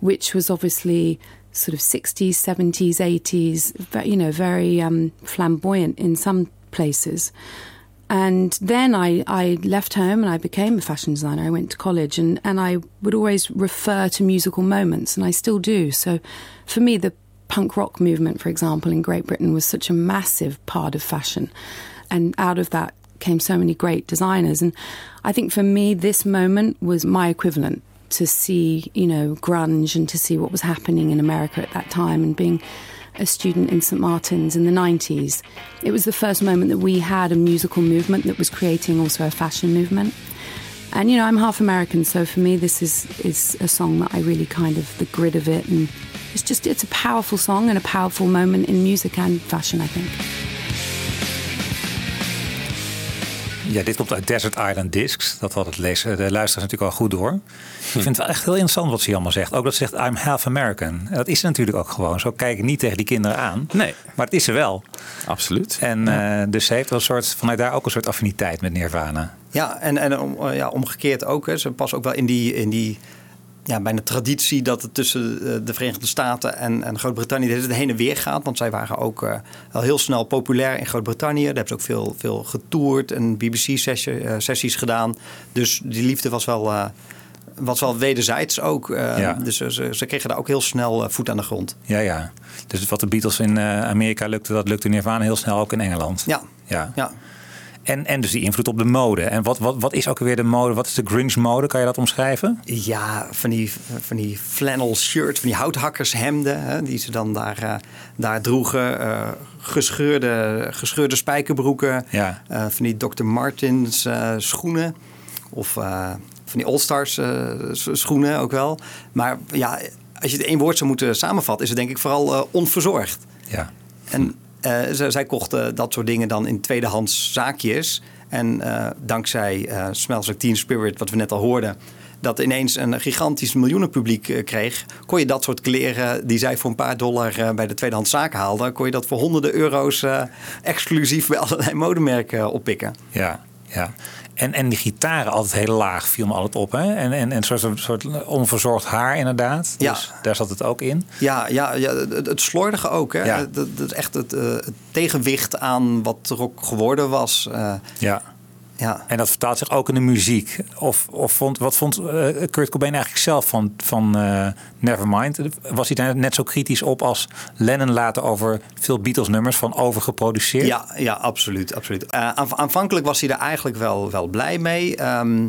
which was obviously sort of 60s, 70s, 80s, ve- you know, very um, flamboyant in some places. And then I, I left home and I became a fashion designer. I went to college and, and I would always refer to musical moments, and I still do. So for me, the punk rock movement, for example, in Great Britain was such a massive part of fashion. And out of that came so many great designers. And I think for me, this moment was my equivalent to see, you know, grunge and to see what was happening in America at that time and being a student in St. Martin's in the 90s. It was the first moment that we had a musical movement that was creating also a fashion movement. And you know, I'm half American, so for me this is is a song that I really kind of the grit of it and it's just it's a powerful song and a powerful moment in music and fashion, I think. Ja, dit komt uit Desert Island Discs. Dat had het lezen, de luisteraars natuurlijk al goed door. Ik vind het wel echt heel interessant wat ze hier allemaal zegt. Ook dat ze zegt, I'm half American. En dat is ze natuurlijk ook gewoon. Zo kijk ik niet tegen die kinderen aan. Nee. Maar het is ze wel. Absoluut. En eh, dus ze heeft wel een soort, vanuit daar ook een soort affiniteit met Nirvana. Ja, en, en om, eh, ja, omgekeerd ook. Hè. Ze past ook wel in die, in die ja, bijna traditie dat het tussen eh, de Verenigde Staten en, en Groot-Brittannië tijd heen en weer gaat. Want zij waren ook eh, al heel snel populair in Groot-Brittannië. Daar hebben ze ook veel, veel getoerd en BBC-sessies gedaan. Dus die liefde was wel, eh, was wel wederzijds ook. eh, Ja. Dus ze, ze, kregen daar ook heel snel eh, voet aan de grond. Ja, ja. Dus wat de Beatles in eh, Amerika lukte, dat lukte Nirvana heel snel ook in Engeland. Ja. Ja. Ja. En, en dus die invloed op de mode. En wat, wat, wat is ook weer de mode? Wat is de grunge mode? Kan je dat omschrijven? Ja, van die, van die flannel shirts, van die houthakkershemden, hè, die ze dan daar, eh, daar droegen. eh, gescheurde, gescheurde spijkerbroeken, Ja. eh, van die Dr. Martens schoenen. Of van die All-Stars schoenen ook wel. Maar ja, als je het één woord zou moeten samenvatten, is het denk ik vooral onverzorgd. Ja. En ze- zij kochten dat soort dingen dan in tweedehands zaakjes. En eh, dankzij eh Smells Like Teen Spirit, wat we net al hoorden... dat ineens een gigantisch miljoenenpubliek eh, kreeg... kon je dat soort kleren die zij voor een paar dollar eh, bij de tweedehands zaak haalden... kon je dat voor honderden euro's eh, exclusief bij allerlei modemerken eh, oppikken. Ja, ja. En, en die gitaren altijd heel laag viel me altijd op. Hè? En, en, en een soort, soort onverzorgd haar inderdaad. Ja. Dus daar zat het ook in. Ja, ja, ja het, het slordige ook. Hè? Ja. Dat, dat is echt het, eh, het tegenwicht aan wat er ook geworden was. eh, Ja. Ja. En dat vertaalt zich ook in de muziek. Of, of vond, wat vond eh, Kurt Cobain eigenlijk zelf van, van eh, Nevermind? Was hij daar net zo kritisch op als Lennon later over veel Beatles nummers van overgeproduceerd? Ja, ja absoluut. absoluut. Eh, aanv- aanvankelijk was hij er eigenlijk wel, wel blij mee. ehm,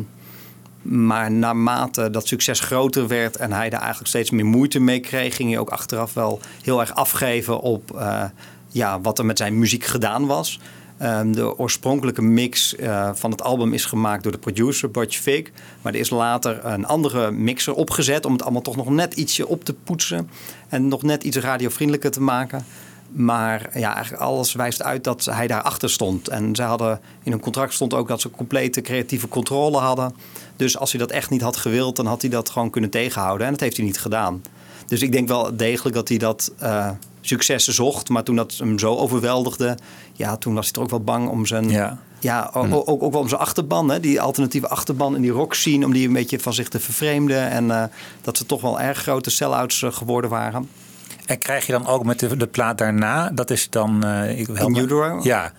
maar naarmate dat succes groter werd en hij daar eigenlijk steeds meer moeite mee kreeg, ging hij ook achteraf wel heel erg afgeven op ja, wat er met zijn muziek gedaan was. Ehm, de oorspronkelijke mix eh, van het album is gemaakt door de producer Butch Vig. Maar er is later een andere mixer opgezet om het allemaal toch nog net ietsje op te poetsen. En nog net iets radiovriendelijker te maken. Maar ja, eigenlijk alles wijst uit dat hij daarachter stond. En ze hadden in hun contract stond ook dat ze complete creatieve controle hadden. Dus als hij dat echt niet had gewild, dan had hij dat gewoon kunnen tegenhouden. En dat heeft hij niet gedaan. Dus ik denk wel degelijk dat hij dat eh, successen zocht. Maar toen dat hem zo overweldigde, ja, toen was hij toch ook wel bang om zijn. Ja. O- ook, ook wel om zijn achterban, hè? die alternatieve achterban in die rock scene, om die een beetje van zich te vervreemden. En eh, dat ze toch wel erg grote sell-outs eh, geworden waren. En krijg je dan ook met de, de plaat daarna, dat is dan... eh ik, help me- Utero? Ja.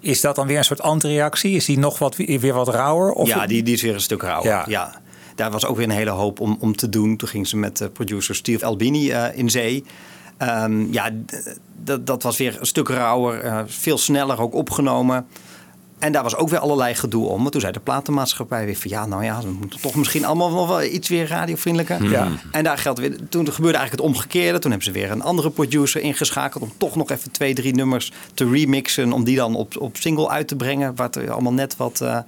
Is dat dan weer een soort antireactie? Is die nog wat, weer wat rauwer? Of ja, die, die is weer een stuk rauwer. Ja. Ja. Daar was ook weer een hele hoop om, om te doen. Toen ging ze met eh, producer Steve Albini in zee. Ehm, ja, dat, dat was weer een stuk rauwer. eh, veel sneller ook opgenomen. En daar was ook weer allerlei gedoe om. Maar toen zei de platenmaatschappij weer van... ja, nou ja, we moeten toch misschien allemaal nog wel iets weer radiovriendelijker. Ja. En daar geldt weer... Toen gebeurde eigenlijk het omgekeerde. Toen hebben ze weer een andere producer ingeschakeld... om toch nog even twee, drie nummers te remixen... om die dan op, op single uit te brengen. Wat er allemaal net wat, eh,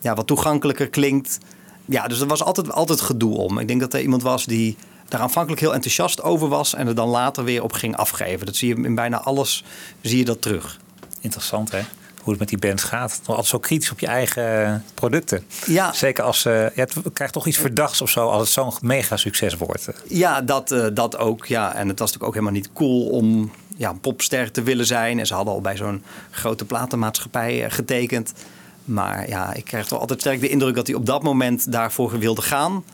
ja, wat toegankelijker klinkt. Ja, dus er was altijd, altijd gedoe om. Ik denk dat er iemand was die daar aanvankelijk heel enthousiast over was... en er dan later weer op ging afgeven. Dat zie je in bijna alles zie je dat terug. Interessant hè? Hoe het met die bands gaat. Altijd zo kritisch op je eigen eh, producten. Ja. Zeker als eh, ja, het krijgt toch iets verdachts of zo als het zo'n mega succes wordt. Ja, dat, eh, dat ook. Ja. En het was natuurlijk ook helemaal niet cool om ja, een popster te willen zijn. En ze hadden al bij zo'n grote platenmaatschappij eh, getekend. Maar ja, ik krijg toch altijd sterk de indruk dat hij op dat moment daarvoor wilde gaan.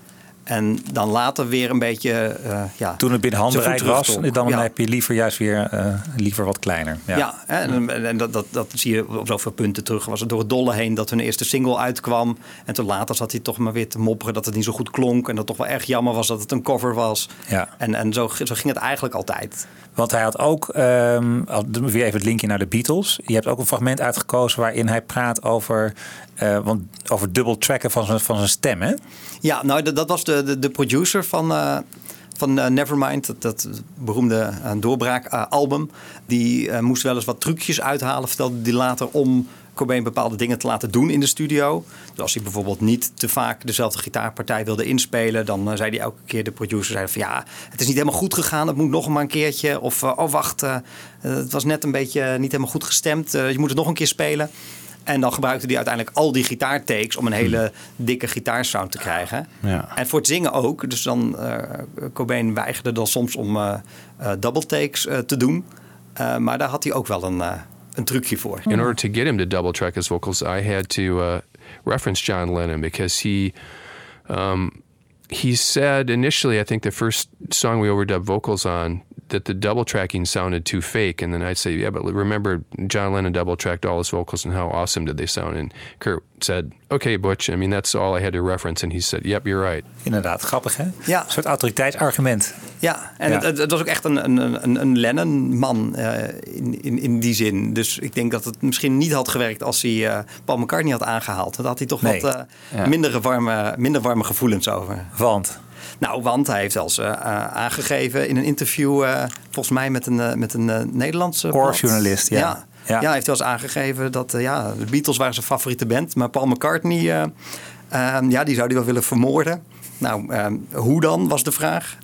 En dan later weer een beetje. eh, ja, Toen het binnen handbereik was, dan Ja. heb je liever juist weer eh, liever wat kleiner. Ja. En, en dat, dat, dat zie je op zoveel punten terug. Was het door het dolle heen dat hun eerste single uitkwam. En toen later zat hij toch maar weer te mopperen dat het niet zo goed klonk. En dat het toch wel erg jammer was dat het een cover was. Ja. En, en zo, zo ging het eigenlijk altijd. Want hij had ook, al- weer even het linkje naar de Beatles. Je hebt ook een fragment uitgekozen waarin hij praat over, eh want, over dubbel tracken van zijn, van zijn stem. Hè? Ja, nou, dat, was de, de, de producer van, eh, van eh, Nevermind, dat, dat beroemde doorbraak-album. die moest wel eens wat trucjes uithalen, vertelde hij later, om Cobain bepaalde dingen te laten doen in de studio. Dus als hij bijvoorbeeld niet te vaak dezelfde gitaarpartij wilde inspelen, dan zei hij elke keer de producer zei van ja, het is niet helemaal goed gegaan, het moet nog maar een keertje. Of oh wacht, het was net een beetje niet helemaal goed gestemd, je moet het nog een keer spelen. En dan gebruikte hij uiteindelijk al die gitaartakes om een hele dikke gitaarsound te krijgen. Ja. En voor het zingen ook. Dus dan, eh Cobain weigerde dan soms om eh eh, double takes eh, te doen. Eh, maar daar had hij ook wel een, eh, een trucje voor. In order to get him to double track his vocals, I had to uh, reference John Lennon because he um, he said initially, I think the first song we overdubbed vocals on that the double tracking sounded too fake, and then I'd say, "Yeah, but remember John Lennon double tracked all his vocals, and how awesome did they sound?" And Kurt said, "Okay, Butch. I mean, that's all I had to reference." And he said, "Yep, you're right." Inderdaad, grappig hè? Ja. Een soort autoriteitsargument. Ja, en Ja. Het, het, het was ook echt een, een, een, een Lennon-man eh, in, in, in die zin. Dus ik denk dat het misschien niet had gewerkt als hij eh, Paul McCartney had aangehaald. Dan had hij toch Nee. wat eh, Ja. minder, warme, minder warme gevoelens over. Want? Nou, want hij heeft zelfs eh, eh, aangegeven in een interview, eh, volgens mij met een, met een Nederlandse. Oorjournalist, ja. ja. Ja. Ja, hij heeft wel eens aangegeven dat ja, de Beatles waren zijn favoriete band. Maar Paul McCartney, eh, eh, ja, die zou hij wel willen vermoorden. Nou, eh, hoe dan, was de vraag.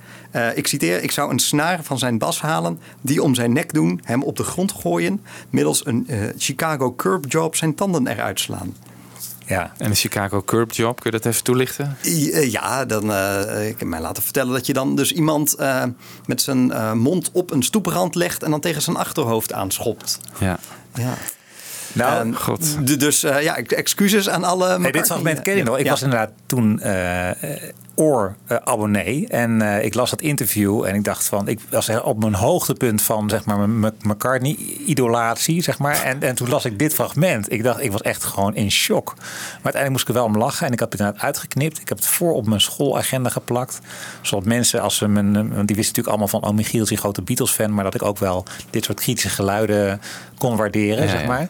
Ik citeer, ik zou een snaar van zijn bas halen, die om zijn nek doen, hem op de grond gooien, middels een Chicago curb job zijn tanden eruit slaan. Ja. En de Chicago Curb Job, kun je dat even toelichten? Eh, Ja, dan, eh, ik heb mij laten vertellen dat je dan dus iemand eh, met zijn eh, mond op een stoeprand legt en dan tegen zijn achterhoofd aanschopt. Ja. Ja. Nou, God. d- Dus eh, ja, excuses aan alle. Hey, dit fragment ken ik nog. Ik Ja. was inderdaad toen eh oor-abonnee. en eh, ik las dat interview en ik dacht van... Ik was op mijn hoogtepunt van zeg maar, mijn McCartney-idolatie. Zeg maar. en, en toen las ik dit fragment. Ik dacht, ik was echt gewoon in shock. Maar uiteindelijk moest ik er wel om lachen. En ik heb het inderdaad uitgeknipt. Ik heb het voor op mijn schoolagenda geplakt. Zodat mensen, als ze mijn, want die wisten natuurlijk allemaal van... Oh, Michiel is een grote Beatles-fan. Maar dat ik ook wel dit soort kritische geluiden kon waarderen, Ja, zeg ja.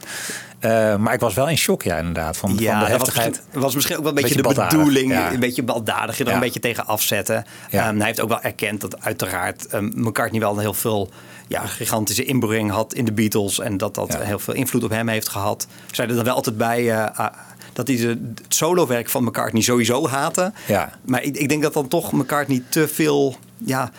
Maar. Eh, maar ik was wel in shock, ja, inderdaad. Van, van de was heftigheid. misschien, was misschien ook wel een beetje, Beetje de bedoeling. ja. Een beetje baldadig, je er Ja. een beetje tegen afzetten. Ja. Ehm, hij heeft ook wel erkend dat uiteraard um, McCartney wel heel veel ja, gigantische inbreng had in de Beatles. En dat dat heel veel invloed op hem heeft gehad. Zei er dan wel altijd bij eh, ah, dat hij de, het solowerk van McCartney sowieso haatte. Ja. Maar ik, ik denk dat dan toch McCartney te veel ja,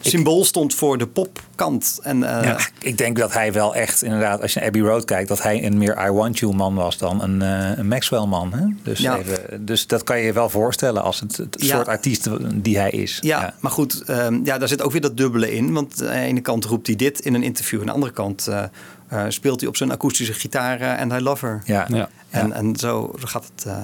symbool stond voor de popkant. En, eh, Ja, ik denk dat hij wel echt, inderdaad, als je naar Abbey Road kijkt, dat hij een meer I Want You man was dan een, eh, een Maxwell man. Hè? Dus, Ja. even, dus dat kan je je wel voorstellen als het, het Ja. soort artiest die hij is. Ja, maar goed, ehm, ja, daar zit ook weer dat dubbele in. Want aan de ene kant roept hij dit in een interview. Aan de andere kant eh, eh, speelt hij op zijn akoestische gitaar eh, en I Love Her. Ja. Ja. En, en zo gaat het eh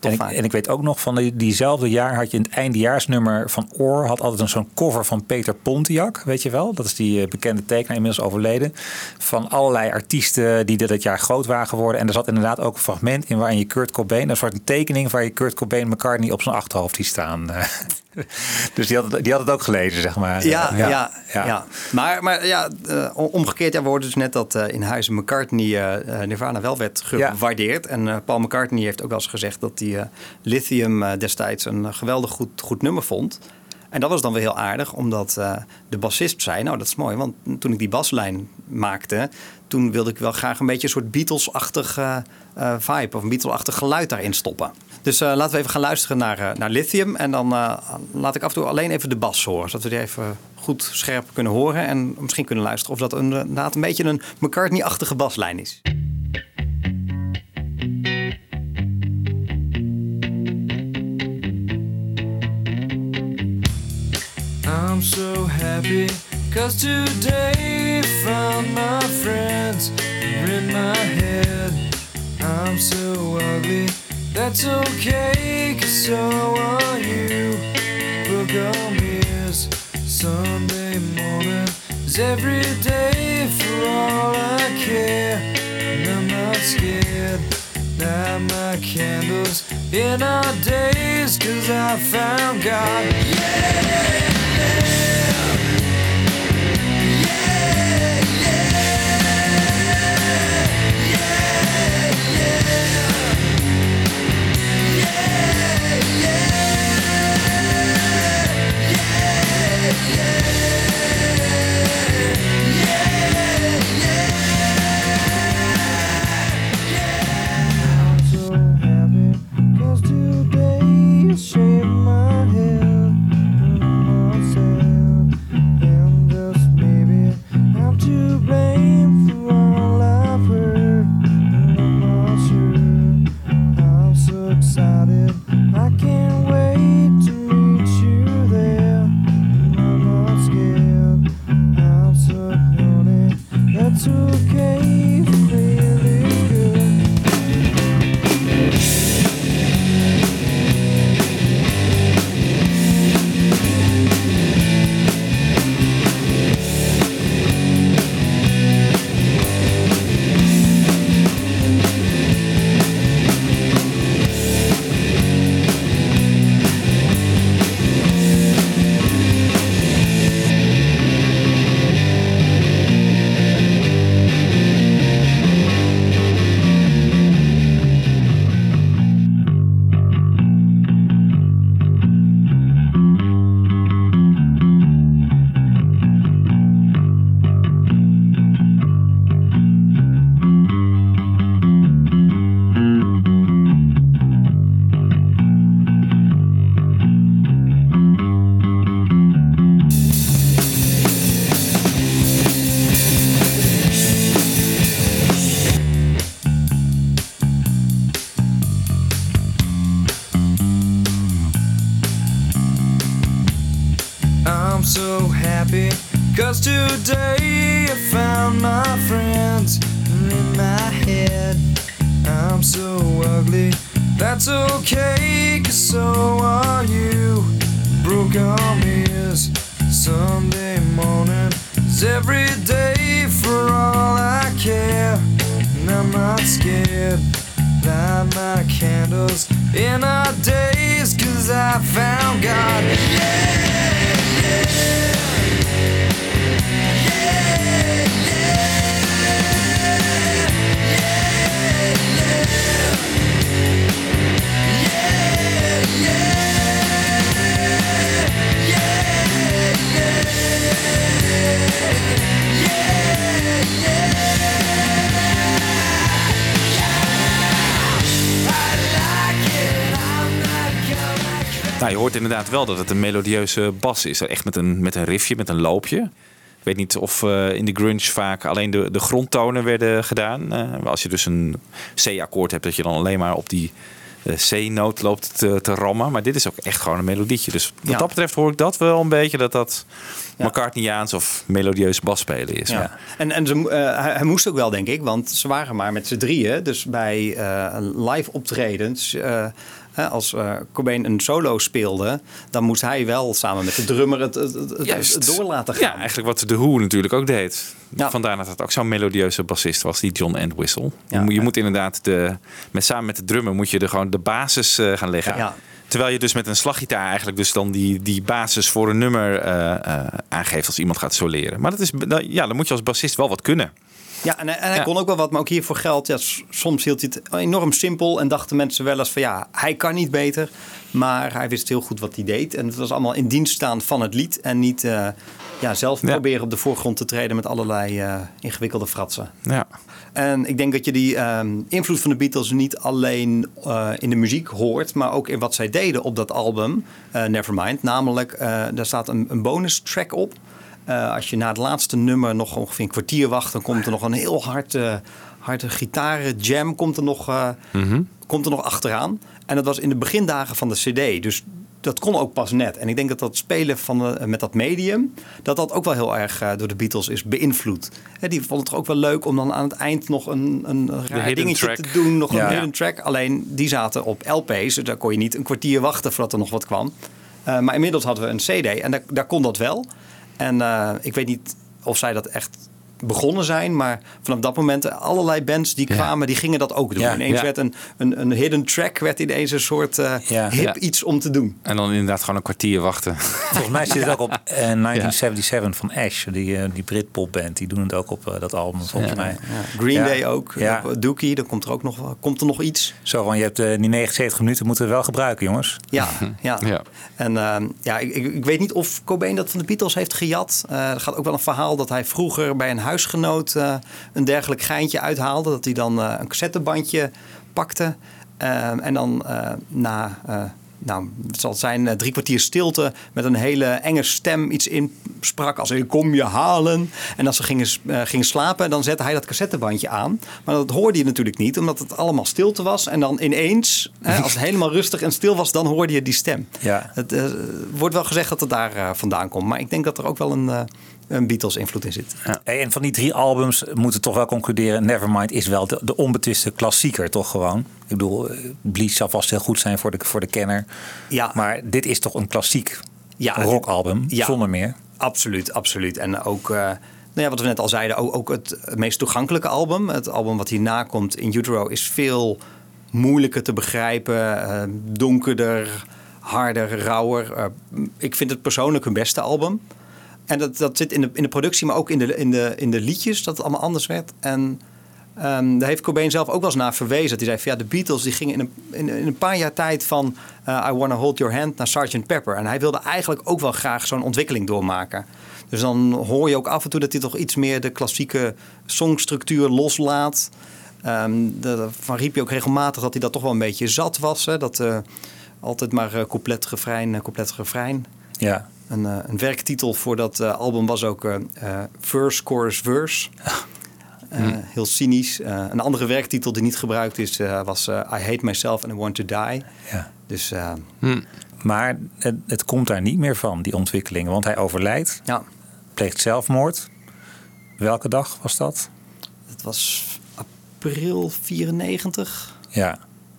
En ik, vaak. en ik weet ook nog van die, diezelfde jaar had je in het eindejaarsnummer van Oor had altijd een zo'n cover van Peter Pontiac, weet je wel? Dat is die eh, bekende tekenaar inmiddels overleden. Van allerlei artiesten die dit jaar groot waren geworden. En er zat inderdaad ook een fragment in waarin je Kurt Cobain, een soort een tekening waar je Kurt Cobain McCartney op zijn achterhoofd ziet staan. dus die had, het, die had het ook gelezen, zeg maar. Ja, ja, ja, ja. Maar, maar ja, eh, omgekeerd, ja, we hoorden dus net dat eh, in huizen McCartney eh, Nirvana wel werd gewaardeerd. En Paul McCartney heeft ook wel eens gezegd dat hij Lithium destijds een geweldig goed, goed nummer vond. En dat was dan weer heel aardig, omdat eh, de bassist zei, nou dat is mooi, want toen ik die baslijn maakte, toen wilde ik wel graag een beetje een soort Beatles-achtig eh, eh, vibe of een Beatles-achtig geluid daarin stoppen. Dus laten we even gaan luisteren naar, naar Lithium. En dan laat ik af en toe alleen even de bas horen, zodat we die even goed scherp kunnen horen. En misschien kunnen luisteren of dat inderdaad een beetje een McCartney-achtige baslijn is. I'm so happy cause today found my friends are in my head. I'm so ugly, that's okay cause so are you. Book on ears, Sunday morning is every day for all I care. And I'm not scared. Light my candles in our days cause I found God live inderdaad wel dat het een melodieuze bas is. Echt met een, met een riffje, met een loopje. Ik weet niet of eh, in de grunge vaak alleen de, de grondtonen werden gedaan. Eh, als je dus een C-akkoord hebt, dat je dan alleen maar op die eh, C-noot loopt te, te rammen. Maar dit is ook echt gewoon een melodietje. Dus wat Ja. dat betreft hoor ik dat wel een beetje dat dat McCartneyaans of melodieus basspelen is. Ja. En, en ze, eh, hij, moest ook wel, denk ik, want ze waren maar met z'n drieën. Dus bij live optredens, als eh, Cobain een solo speelde, dan moest hij wel samen met de drummer het, het, door laten gaan. Ja, eigenlijk wat de Who natuurlijk ook deed. Vandaar dat het ook zo'n melodieuze bassist was, die John Entwistle. je, moet, je moet inderdaad de, met, samen met de drummer moet je er gewoon de basis eh, gaan leggen. Ja. Terwijl je dus met een slaggitaar eigenlijk dus dan die, die basis voor een nummer eh, aangeeft als iemand gaat soleren. Maar dat is, ja, dan moet je als bassist wel wat kunnen. Ja, en, hij- en hij Ja. kon ook wel wat, maar ook hiervoor geldt. Ja, s- soms hield hij het enorm simpel en dachten mensen wel eens van ja, hij kan niet beter. Maar hij wist heel goed wat hij deed. En het was allemaal in dienst staan van het lied en niet eh, ja, zelf proberen op de voorgrond te treden met allerlei eh, ingewikkelde fratsen. Ja. En ik denk dat je die ehm, invloed van de Beatles niet alleen eh, in de muziek hoort, maar ook in wat zij deden op dat album, Nevermind. Namelijk, daar staat een, een bonus track op. Eh, als je na het laatste nummer nog ongeveer een kwartier wacht, dan komt er nog een heel hard, harde gitarenjam komt er, nog, eh, komt er nog achteraan. En dat was in de begindagen van de CD. Dus dat kon ook pas net. En ik denk dat dat spelen van, eh, met dat medium, dat dat ook wel heel erg door de Beatles is beïnvloed. Die vonden het toch ook wel leuk om dan aan het eind nog een, een raar dingetje track. te doen. Nog Ja. een hidden track. Alleen die zaten op LP's. Dus daar kon je niet een kwartier wachten voordat er nog wat kwam. Maar inmiddels hadden we een CD en daar, daar kon dat wel. En eh, ik weet niet of zij dat echt begonnen zijn, maar vanaf dat moment allerlei bands die kwamen, die gingen dat ook doen. Ja. Ineens Ja. werd een, een, een hidden track werd ineens een soort eh, hip Ja. iets om te doen. En dan inderdaad gewoon een kwartier wachten. Volgens mij zit het ook op eh, 1977 van Ash, die, eh, die Britpop band. Die doen het ook op eh, dat album volgens Ja. mij. Ja. Green Ja. Day ook. Ja. Dookie, dan komt er ook nog, komt er nog iets. Zo van, je hebt eh, die 79 minuten moeten we wel gebruiken, jongens. Ja, ja. En ehm, ja, ik, ik, ik weet niet of Cobain dat van de Beatles heeft gejat. Eh, er gaat ook wel een verhaal dat hij vroeger bij een huisgenoot eh, een dergelijk geintje uithaalde. Dat hij dan eh, een cassettebandje pakte. Ehm, en dan eh, na, nou, het zal zijn drie kwartier stilte met een hele enge stem iets insprak als ik kom je halen. En als ze gingen, gingen slapen, dan zette hij dat cassettebandje aan. Maar dat hoorde je natuurlijk niet, omdat het allemaal stilte was. En dan ineens, hè, als het helemaal rustig en stil was, dan hoorde je die stem. Ja. Het wordt wel gezegd dat het daar vandaan komt. Maar ik denk dat er ook wel een, een Beatles-invloed in zit. Hey, en van die drie albums moeten we toch wel concluderen... Nevermind is wel de, de onbetwiste klassieker, toch gewoon? Ik bedoel, eh, Bleach zal vast heel goed zijn voor de, voor de kenner. Ja. Maar dit is toch een klassiek Ja, rockalbum, ja. zonder meer. Absoluut, absoluut. En ook, eh, nou ja, wat we net al zeiden, ook, ook het meest toegankelijke album. Het album wat hierna komt, In Utero, is veel moeilijker te begrijpen. eh, donkerder, harder, rauwer. Ik vind het persoonlijk hun beste album. En dat, dat zit in de, in de productie, maar ook in de, in, de, in de liedjes, dat het allemaal anders werd. En ehm, daar heeft Cobain zelf ook wel eens naar verwezen. Dat hij zei van ja, de Beatles die gingen in een, in, een paar jaar tijd van eh, I Wanna Hold Your Hand naar Sgt. Pepper. En hij wilde eigenlijk ook wel graag zo'n ontwikkeling doormaken. Dus dan hoor je ook af en toe dat hij toch iets meer de klassieke songstructuur loslaat. De, van riep je ook regelmatig dat hij dat toch wel een beetje zat was. Hè? Dat eh, altijd maar eh, couplet, refrein, couplet, refrein. Ja. Een, eh, een werktitel voor dat eh, album was ook eh, eh, Verse, Chorus, Verse. Eh, Heel cynisch. Een andere werktitel die niet gebruikt is, was I Hate Myself and I Want to Die. Ja. Dus eh, Maar het, het komt daar niet meer van, die ontwikkelingen. Want hij overlijdt, ja. pleegt zelfmoord. Welke dag was dat? Het was april 94. Ja.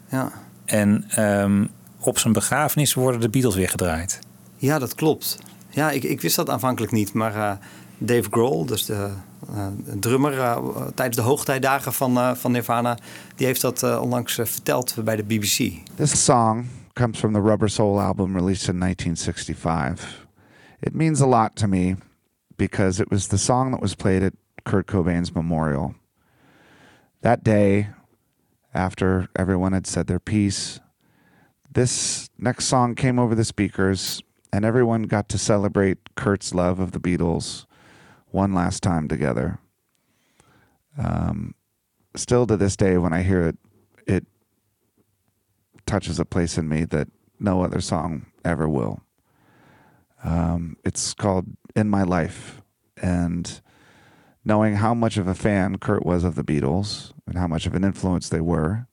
Ja. En ehm, op zijn begrafenis worden de Beatles weer gedraaid. Ja, dat klopt. Ja, ik, ik wist dat aanvankelijk niet. Maar eh, Dave Grohl, dus de uh, drummer uh, tijdens de hoogtijdagen van, van Nirvana, die heeft dat onlangs verteld bij de BBC. This song comes from the Rubber Soul album released in 1965. It means a lot to me because it was the song that was played at Kurt Cobain's memorial. That day, after everyone had said their piece, this next song came over the speakers, and everyone got to celebrate Kurt's love of the Beatles one last time together. Um, still to this day, when I hear it, it touches a place in me that no other song ever will. Um, it's called In My Life. And knowing how much of a fan Kurt was of the Beatles and how much of an influence they were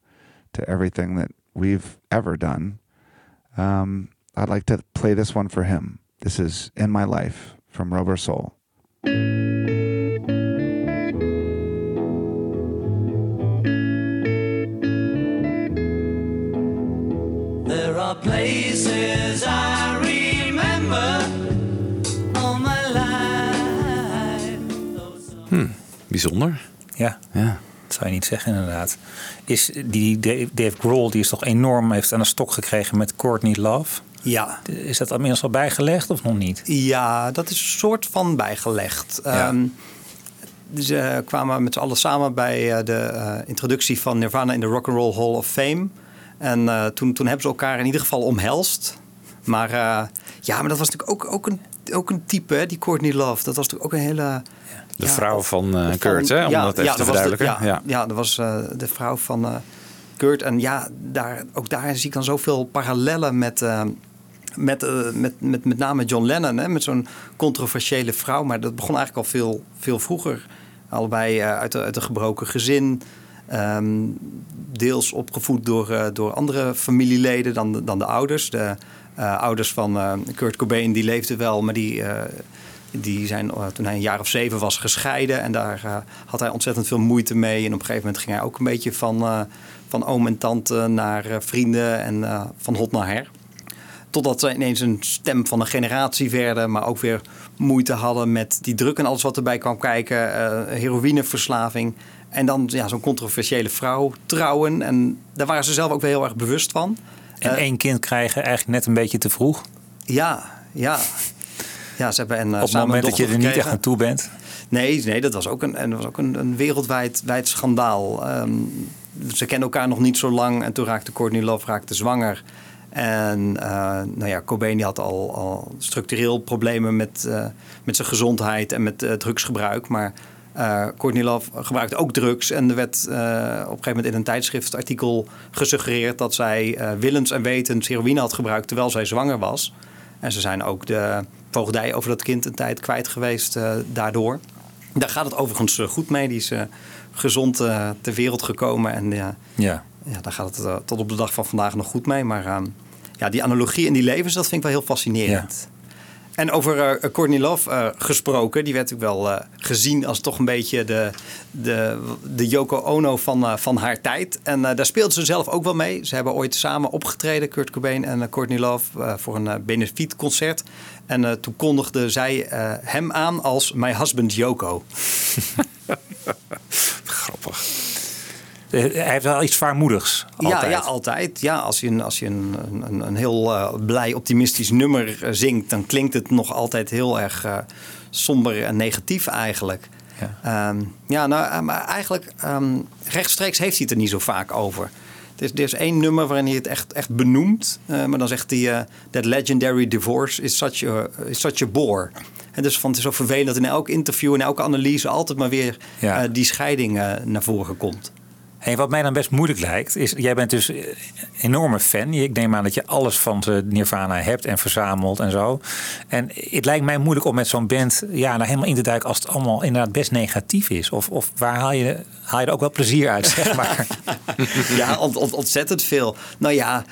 to everything that we've ever done, um, I'd like to play this one for him. This is In My Life from Rubber Soul. There are places I remember all my life. Hm, bijzonder. Ja. ja. Dat zou je niet zeggen inderdaad. Is die Dave, Dave Grohl, die is toch enorm, heeft aan de stok gekregen met Courtney Love. Ja. Is dat inmiddels al bijgelegd of nog niet? Ja, dat is een soort van bijgelegd. Ja. Um, ze kwamen met z'n allen samen bij de uh, introductie van Nirvana in de Rock and Roll Hall of Fame. En uh, toen, toen hebben ze elkaar in ieder geval omhelst. Maar uh, ja, maar dat was natuurlijk ook, ook, een, ook een type, hè, die Courtney Love. Dat was natuurlijk ook een hele... De ja, vrouw van uh, Kurt, hè? Om ja, dat even ja, te dat was de- verduidelijken. ja, ja. ja, dat was de vrouw van Kurt. En ja, daar, ook daar zie ik dan zoveel parallellen met... met, uh, met, met, met name John Lennon, hè, met zo'n controversiële vrouw. Maar dat begon eigenlijk al veel, veel vroeger. Allebei uh, uit, uit, een gebroken gezin. Um, deels opgevoed door, uh, door andere familieleden dan de, dan de ouders. De ouders van Kurt Cobain die leefden wel, maar die, die zijn toen hij een jaar of zeven was gescheiden. En daar had hij ontzettend veel moeite mee. En op een gegeven moment ging hij ook een beetje van, van oom en tante naar vrienden en van hot naar her. Totdat ze ineens een stem van een generatie werden, maar ook weer moeite hadden met die druk en alles wat erbij kwam kijken. Uh, heroïneverslaving. En dan ja, zo'n controversiële vrouw trouwen. En daar waren ze zelf ook wel heel erg bewust van. En uh, één kind krijgen eigenlijk net een beetje te vroeg. Ja, ja. Ja, ze hebben uh, Op het moment dat je er gekregen. niet echt aan toe bent. Nee, nee dat was ook een, en dat was ook een, een wereldwijd wijd schandaal. Um, ze kennen elkaar nog niet zo lang. En toen raakte Courtney Love raakte zwanger. En uh, nou ja, Cobain had al, al structureel problemen met, uh, met zijn gezondheid en met uh, drugsgebruik. Maar Courtney Love gebruikte ook drugs. En er werd op een gegeven moment in een tijdschriftartikel gesuggereerd dat zij willens en wetens heroïne had gebruikt terwijl zij zwanger was. En ze zijn ook de voogdij over dat kind een tijd kwijt geweest daardoor. Daar gaat het overigens goed mee. Die is gezond ter wereld gekomen. En ja. Ja, daar gaat het tot op de dag van vandaag nog goed mee. Maar ja, die analogie in die levens, dat vind ik wel heel fascinerend. Ja. En over uh, Courtney Love uh, gesproken, die werd natuurlijk wel gezien als toch een beetje de, de, de Yoko Ono van, van haar tijd. En daar speelde ze zelf ook wel mee. Ze hebben ooit samen opgetreden, Kurt Cobain en Courtney Love, voor een benefietconcert. En toen kondigde zij hem aan als My Husband Yoko. Grappig. Hij heeft wel iets zwaarmoedigs. Ja, ja, altijd. Ja, als je, een, als je een, een, een heel uh, blij, optimistisch nummer zingt, dan klinkt het nog altijd heel erg uh, somber en negatief eigenlijk. Ja, um, ja nou, maar eigenlijk um, rechtstreeks heeft hij het er niet zo vaak over. Er is, er is één nummer waarin hij het echt, echt benoemt. Uh, maar dan zegt hij: uh, That legendary divorce is such a, is such a bore. En dus van het is zo vervelend dat in elk interview en elke analyse altijd maar weer ja. uh, die scheiding naar voren komt. Hey, wat mij dan best moeilijk lijkt, is jij bent dus een enorme fan. Ik neem aan dat je alles van Nirvana hebt en verzamelt en zo. En het lijkt mij moeilijk om met zo'n band ja, daar helemaal in te duiken als het allemaal inderdaad best negatief is. Of, of waar haal je, haal je er ook wel plezier uit, zeg maar? ja, ont, ont, ontzettend veel. Nou ja,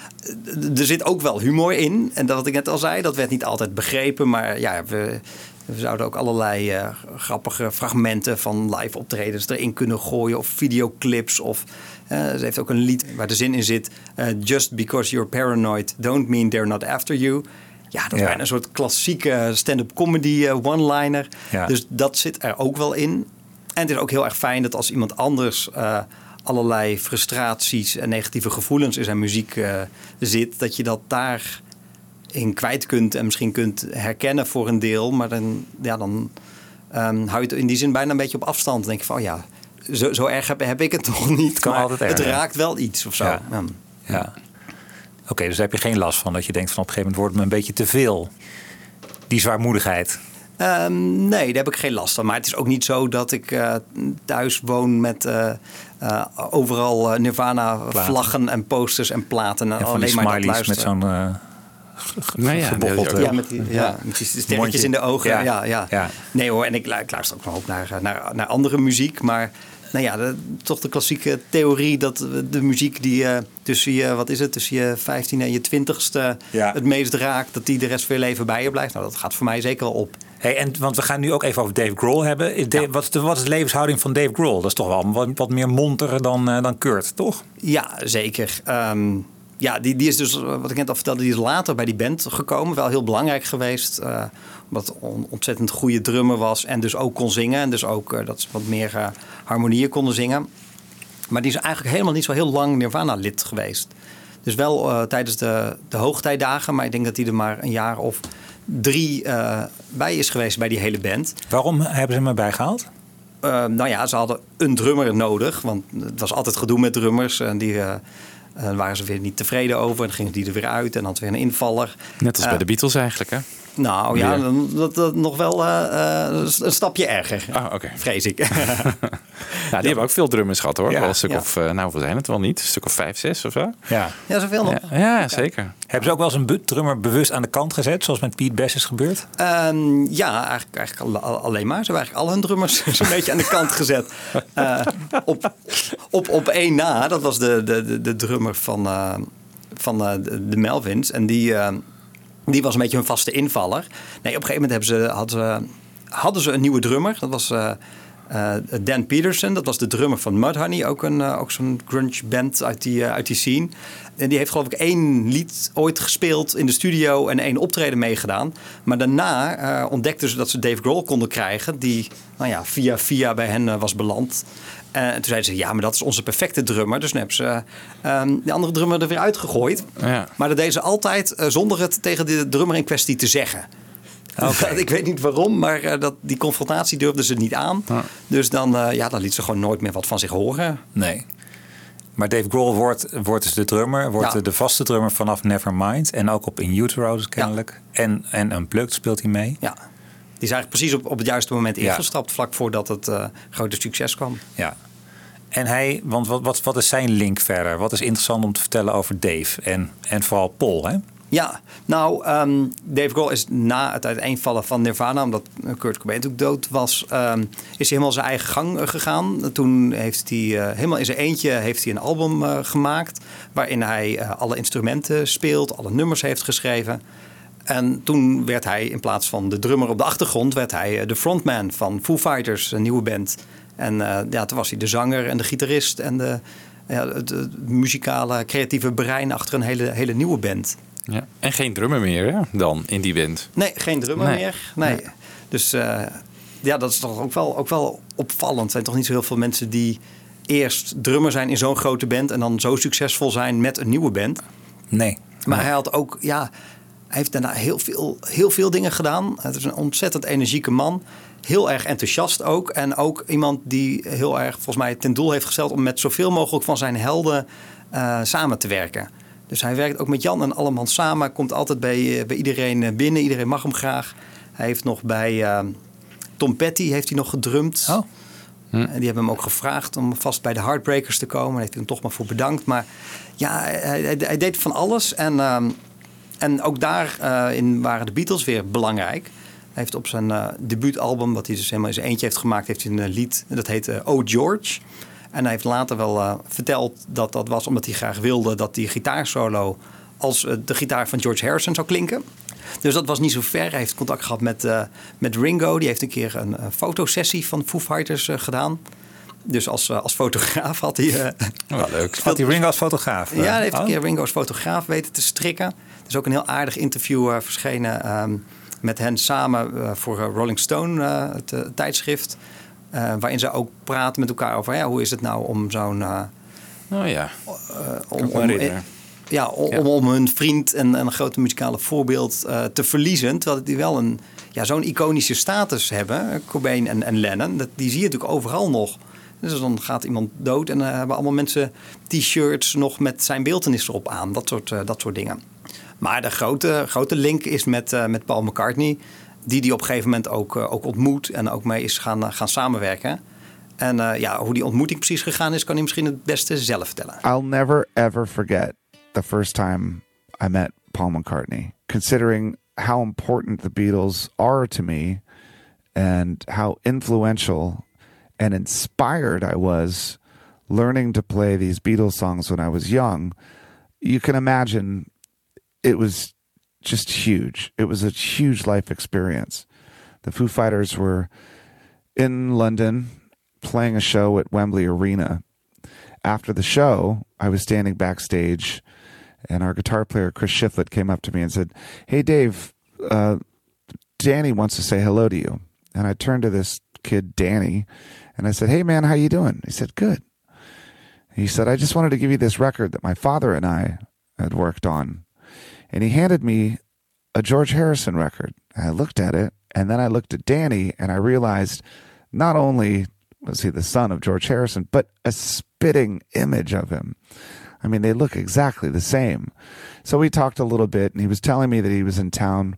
er zit ook wel humor in. En dat wat ik net al zei, dat werd niet altijd begrepen. Maar ja, we, We zouden ook allerlei eh, grappige fragmenten van live optredens erin kunnen gooien. Of videoclips. Of eh, ze heeft ook een lied waar de zin in zit. eh, Just because you're paranoid don't mean they're not after you. Ja, dat is Ja. bijna een soort klassieke stand-up comedy one-liner. Ja. Dus dat zit er ook wel in. En het is ook heel erg fijn dat als iemand anders allerlei frustraties en negatieve gevoelens in zijn muziek zit, dat je dat daar in kwijt kunt en misschien kunt herkennen voor een deel. Maar dan, ja, dan ehm, hou je het in die zin bijna een beetje op afstand. Dan denk je van, oh ja, zo, zo erg heb, heb ik het toch niet. kan maar altijd het raakt wel iets of zo. Ja. Ja. Ja. Oké, dus daar heb je geen last van dat je denkt van op een gegeven moment wordt me een beetje te veel. Die zwaarmoedigheid. Ehm, nee, daar heb ik geen last van. Maar het is ook niet zo dat ik eh, thuis woon met eh, eh, overal Nirvana-vlaggen en posters en platen. En, alleen maar dat met zo'n Nou ja, eh, Ja, met die, ja, met die sterretjes mondje. in de ogen. Ja. Ja. Ja, Ja. Nee hoor, en ik, ik luister ook nog op naar, naar, naar andere muziek. Maar nou ja, de- toch de klassieke theorie dat de muziek die je tussen je, wat is het, tussen je 15 en je 20ste Ja. het meest raakt, dat die de rest van je leven bij je blijft. Nou, dat gaat voor mij zeker wel op. Hey, en, want we gaan nu ook even over Dave Grohl hebben. Dave- wat, is de, wat is de levenshouding van Dave Grohl? Dat is toch wel wat, wat meer monter dan, eh, dan Kurt, toch? Ja, zeker. Ehm, ja, die, die is dus, wat ik net al vertelde, die is later bij die band gekomen. Wel heel belangrijk geweest. eh, omdat een ontzettend goede drummer was. En dus ook kon zingen. En dus ook eh, dat ze wat meer eh, harmonieën konden zingen. Maar die is eigenlijk helemaal niet zo heel lang Nirvana-lid geweest. Dus wel tijdens de, de hoogtijdagen. Maar ik denk dat hij er maar een jaar of drie bij is geweest bij die hele band. Waarom hebben ze hem erbij gehaald? Eh, nou ja, ze hadden een drummer nodig. Want het was altijd gedoe met drummers. En die eh, eh, waren ze weer niet tevreden over. En gingen die er weer uit. En dan had weer een invaller. Net als bij Eh, de Beatles eigenlijk, hè? Nou ja, dan, dat, dat nog wel eh, eh, een stapje erger. Ah, oké. Vrees ik. Nou, die hebben ook veel drummers gehad, hoor. Ja, wel een stuk ja. of, eh, nou, hoeveel zijn het wel niet? Een stuk of vijf, zes of zo? Ja. ja, zoveel nog. Ja, ja, zeker. Hebben ze ook wel eens een drummer bewust aan de kant gezet, zoals met Pete Best is gebeurd? Ehm, ja, eigenlijk, eigenlijk al- al- alleen maar. Ze hebben eigenlijk al hun drummers zo'n beetje aan de kant gezet. Eh, op, op, op één na, dat was de, de, de, de drummer van, eh, van eh, de, de Melvins. En die, eh, die was een beetje hun vaste invaller. Nee, op een gegeven moment hebben ze, hadden, ze, hadden ze een nieuwe drummer. Dat was eh, eh, Dan Peterson. Dat was de drummer van Mudhoney. Ook, een, eh, ook zo'n grunge band uit die, uit die scene. En die heeft geloof ik één lied ooit gespeeld in de studio en één optreden meegedaan. Maar daarna ontdekten ze dat ze Dave Grohl konden krijgen. Die nou ja, via via bij hen was beland. Eh, en toen zeiden ze, ja, maar dat is onze perfecte drummer. Dus toen hebben ze ehm, de andere drummer er weer uitgegooid. Ja. Maar dat deden ze altijd eh, zonder het tegen de drummer in kwestie te zeggen. ik weet niet waarom, maar eh, dat, die confrontatie durfden ze niet aan. Dus dan, eh, ja, dan liet ze gewoon nooit meer wat van zich horen. Nee. Maar Dave Grohl wordt, wordt dus de drummer, wordt Ja. de vaste drummer vanaf Nevermind. En ook op In Utero dus kennelijk. En, en Unplugged speelt hij mee. Ja. Die is eigenlijk precies op, op het juiste moment Ja. ingestapt, vlak voordat het eh, grote succes kwam. Ja. En hij, want wat, wat, wat is zijn link verder? Wat is interessant om te vertellen over Dave en, en vooral Paul, hè? Ja, nou, ehm, Dave Grohl is na het uiteenvallen van Nirvana, omdat Kurt Cobain natuurlijk dood was, ehm, is hij helemaal zijn eigen gang eh, gegaan. Toen heeft hij eh, helemaal in zijn eentje heeft hij een album eh, gemaakt, waarin hij alle instrumenten speelt, alle nummers heeft geschreven. En toen werd hij in plaats van de drummer op de achtergrond, werd hij de frontman van Foo Fighters, een nieuwe band. En eh, ja, toen was hij de zanger en de gitarist en de, ja, het, het muzikale, creatieve brein achter een hele, hele nieuwe band. Ja. En geen drummer meer, hè, dan, in die band. Nee, geen drummer Nee. meer. Nee. Dus eh, ja, dat is toch ook wel, ook wel opvallend. Er zijn toch niet zo heel veel mensen die eerst drummer zijn in zo'n grote band... en dan zo succesvol zijn met een nieuwe band. Nee. Maar hij had ook, ja, heeft daarna heel veel, heel veel dingen gedaan. Het is een ontzettend energieke man. Heel erg enthousiast ook. En ook iemand die heel erg, volgens mij, ten doel heeft gesteld... om met zoveel mogelijk van zijn helden eh, samen te werken. Dus hij werkt ook met Jan en Alleman samen. Komt altijd bij, eh, bij iedereen eh, binnen. Iedereen mag hem graag. Hij heeft nog bij eh, Tom Petty heeft hij nog gedrumd. Oh. En die hebben hem ook gevraagd om vast bij de Heartbreakers te komen. Daar heeft hij hem toch maar voor bedankt. Maar ja, hij, hij, hij deed van alles. En, ehm, en ook daarin waren de Beatles weer belangrijk. Hij heeft op zijn eh, debuutalbum, wat hij dus helemaal in zijn eentje heeft gemaakt, heeft hij een eh, lied. Dat heet eh, Oh George. En hij heeft later wel eh, verteld dat dat was omdat hij graag wilde dat die gitaarsolo als eh, de gitaar van George Harrison zou klinken. Dus dat was niet zo ver. Hij heeft contact gehad met, eh, met Ringo. Die heeft een keer een, fotosessie van Foo Fighters eh, gedaan. Dus als, eh, als fotograaf had hij... eh, Wel leuk. Had die Ringo als fotograaf? eh? ja, hij heeft een Oh. keer Ringo als fotograaf weten te strikken. Er is ook een heel aardig interview eh, verschenen ehm, met hen samen eh, voor eh, Rolling Stone, eh, het eh, tijdschrift. eh, waarin ze ook praten met elkaar over ja, hoe is het nou om zo'n... eh, Oh ja. om, om, ja, om, om, om hun vriend en, en een grote muzikale voorbeeld eh, te verliezen. Terwijl die wel een, ja, zo'n iconische status hebben, eh, Cobain en, en Lennon. Dat, die zie je natuurlijk overal nog. Dus dan gaat iemand dood en dan hebben allemaal mensen t-shirts nog met zijn beeldenis erop aan. Dat soort, eh, dat soort dingen. Maar de grote, grote link is met, eh, met Paul McCartney. Die die op een gegeven moment ook, eh, ook ontmoet en ook mee is gaan, gaan samenwerken. En ja, hoe die ontmoeting precies gegaan is, kan hij misschien het beste zelf vertellen. I'll never ever forget the first time I met Paul McCartney, considering how important the Beatles are to me and how influential and inspired I was learning to play these Beatles songs when I was young. You can imagine it was just huge. It was a huge life experience. The Foo Fighters were in London playing a show at Wembley Arena after the show, I was standing backstage, and our guitar player Chris Shiflett came up to me and said, "Hey, Dave, uh, Danny wants to say hello to you." And I turned to this kid, Danny, and I said, "Hey, man, how you doing?" He said, "Good." He said, "I just wanted to give you this record that my father and I had worked on," and he handed me a George Harrison record. I looked at it, and then I looked at Danny, and I realized not only was he the son of George Harrison, but a spitting image of him. I mean, they look exactly the same. So we talked a little bit, and he was telling me that he was in town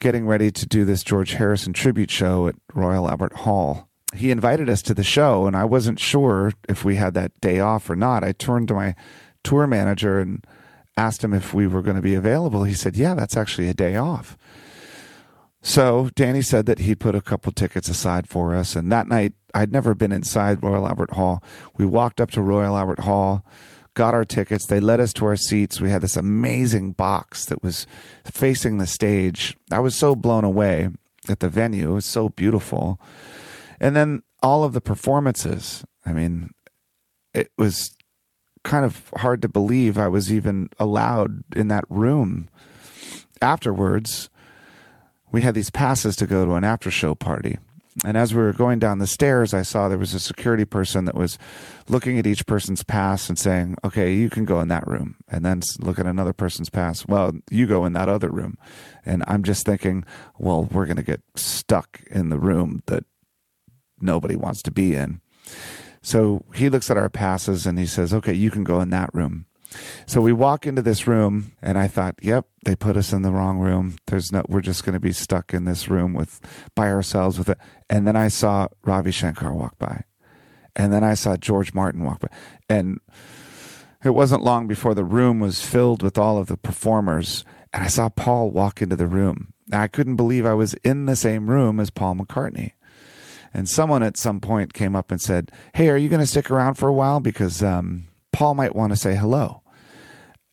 getting ready to do this George Harrison tribute show at Royal Albert Hall. He invited us to the show, and I wasn't sure if we had that day off or not. I turned to my tour manager and asked him if we were going to be available. He said, Yeah, that's actually a day off. So Danny said that he put a couple tickets aside for us. And that night, I'd never been inside Royal Albert Hall. We walked up to Royal Albert Hall, got our tickets. They led us to our seats. We had this amazing box that was facing the stage. I was so blown away at the venue. It was so beautiful. And then all of the performances. I mean, it was kind of hard to believe I was even allowed in that room. Afterwards, we had these passes to go to an after show party. And as we were going down the stairs, I saw there was a security person that was looking at each person's pass and saying, okay, you can go in that room. And then look at another person's pass. Well, you go in that other room. And I'm just thinking, well, we're going to get stuck in the room that nobody wants to be in. So he looks at our passes and he says, okay, you can go in that room. So we walk into this room and I thought, yep, they put us in the wrong room. There's no, we're just going to be stuck in this room with, by ourselves with it. And then I saw Ravi Shankar walk by and then I saw George Martin walk by and it wasn't long before the room was filled with all of the performers and I saw Paul walk into the room. I couldn't believe I was in the same room as Paul McCartney. And someone at some point came up and said, Hey, are you going to stick around for a while? Because um, Paul might want to say hello.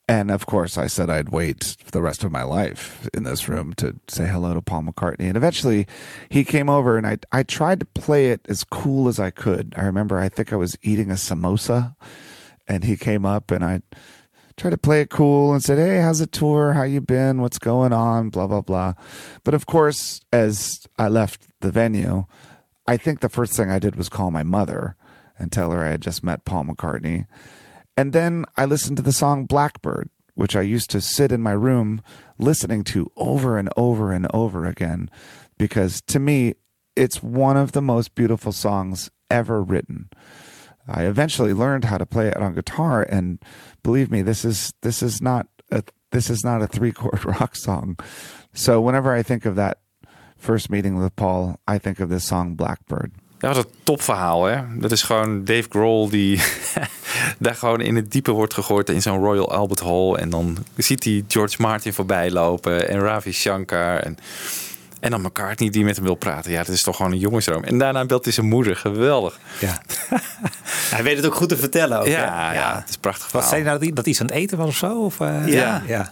And of course, I said I'd wait the rest of my life in this room to say hello to Paul McCartney. And eventually he came over and I, I tried to play it as cool as I could. I remember, I think I was eating a samosa and he came up and I tried to play it cool and said, Hey, how's the tour? How you been? What's going on? Blah, blah, blah. But of course, as I left the venue, I think the first thing I did was call my mother and tell her I had just met Paul McCartney. And then I listened to the song Blackbird, which I used to sit in my room listening to over and over and over again, because to me, it's one of the most beautiful songs ever written. I eventually learned how to play it on guitar, and believe me, this is this is not a this is not a three chord rock song. So whenever I think of that first meeting with Paul, I think of this song Blackbird. Ja, wat een topverhaal, hè? Dat is gewoon Dave Grohl die daar gewoon in het diepe wordt gegooid in zo'n Royal Albert Hall. En dan ziet hij George Martin voorbij lopen en Ravi Shankar. En En dan McCartney die met hem wil praten. Ja, dat is toch gewoon een jongensdroom. En daarna belt hij zijn moeder. Geweldig. Ja. Hij weet het ook goed te vertellen. Ook, Ja, ja, het is prachtig Wat verhaal. zei nou dat hij, dat hij iets aan het eten was of zo? Of, eh, Ja. ja.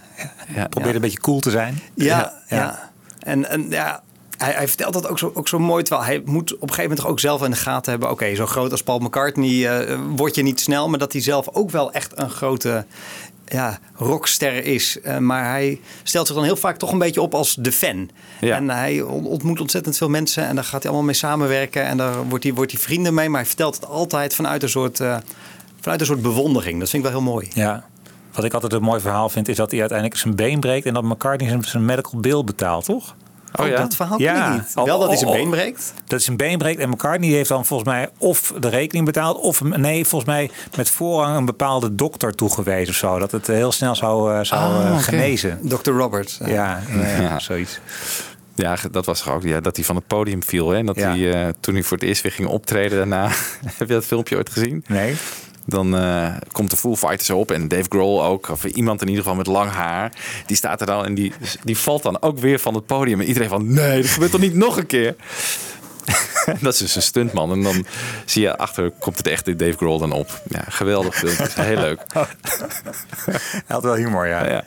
ja. Ja. een beetje cool te zijn. Ja, ja. En, en ja, hij, hij vertelt dat ook zo, ook zo mooi. Terwijl hij moet op een gegeven moment toch ook zelf in de gaten hebben. Oké, zo groot als Paul McCartney eh, word je niet snel. Maar dat hij zelf ook wel echt een grote ja, rockster is. Eh, maar hij stelt zich dan heel vaak toch een beetje op als de fan. Ja. En hij on- ontmoet ontzettend veel mensen. En daar gaat hij allemaal mee samenwerken. En daar wordt hij, wordt hij vrienden mee. Maar hij vertelt het altijd vanuit een soort, eh, vanuit een soort bewondering. Dat vind ik wel heel mooi. Ja. Wat ik altijd een mooi verhaal vind, is dat hij uiteindelijk zijn been breekt en dat McCartney zijn medical bill betaalt, toch? Oh ja? Dat verhaal ken ik niet. Wel dat hij zijn been breekt. Dat hij zijn been breekt. En McCartney heeft dan volgens mij of de rekening betaald. Of nee, volgens mij met voorrang een bepaalde dokter toegewezen of zo. Dat het heel snel zou, eh, zou Ah, eh, genezen. Dr. Robert. Ja, ja, ja, Ja. zoiets. Ja, dat was toch ook ja, dat hij van het podium viel. Hè? En dat Ja. hij, eh, toen hij voor het eerst weer ging optreden daarna. heb je dat filmpje ooit gezien? Nee. Dan eh, komt de Foo Fighters op en Dave Grohl ook. Of iemand in ieder geval met lang haar. Die staat er dan en die, die valt dan ook weer van het podium. En iedereen van, nee, dat gebeurt toch niet nog een keer? dat is dus een stuntman. En dan zie je achter, komt het echte Dave Grohl dan op. Ja, geweldig filmpje. Heel leuk. Hij had wel humor, ja. Ja.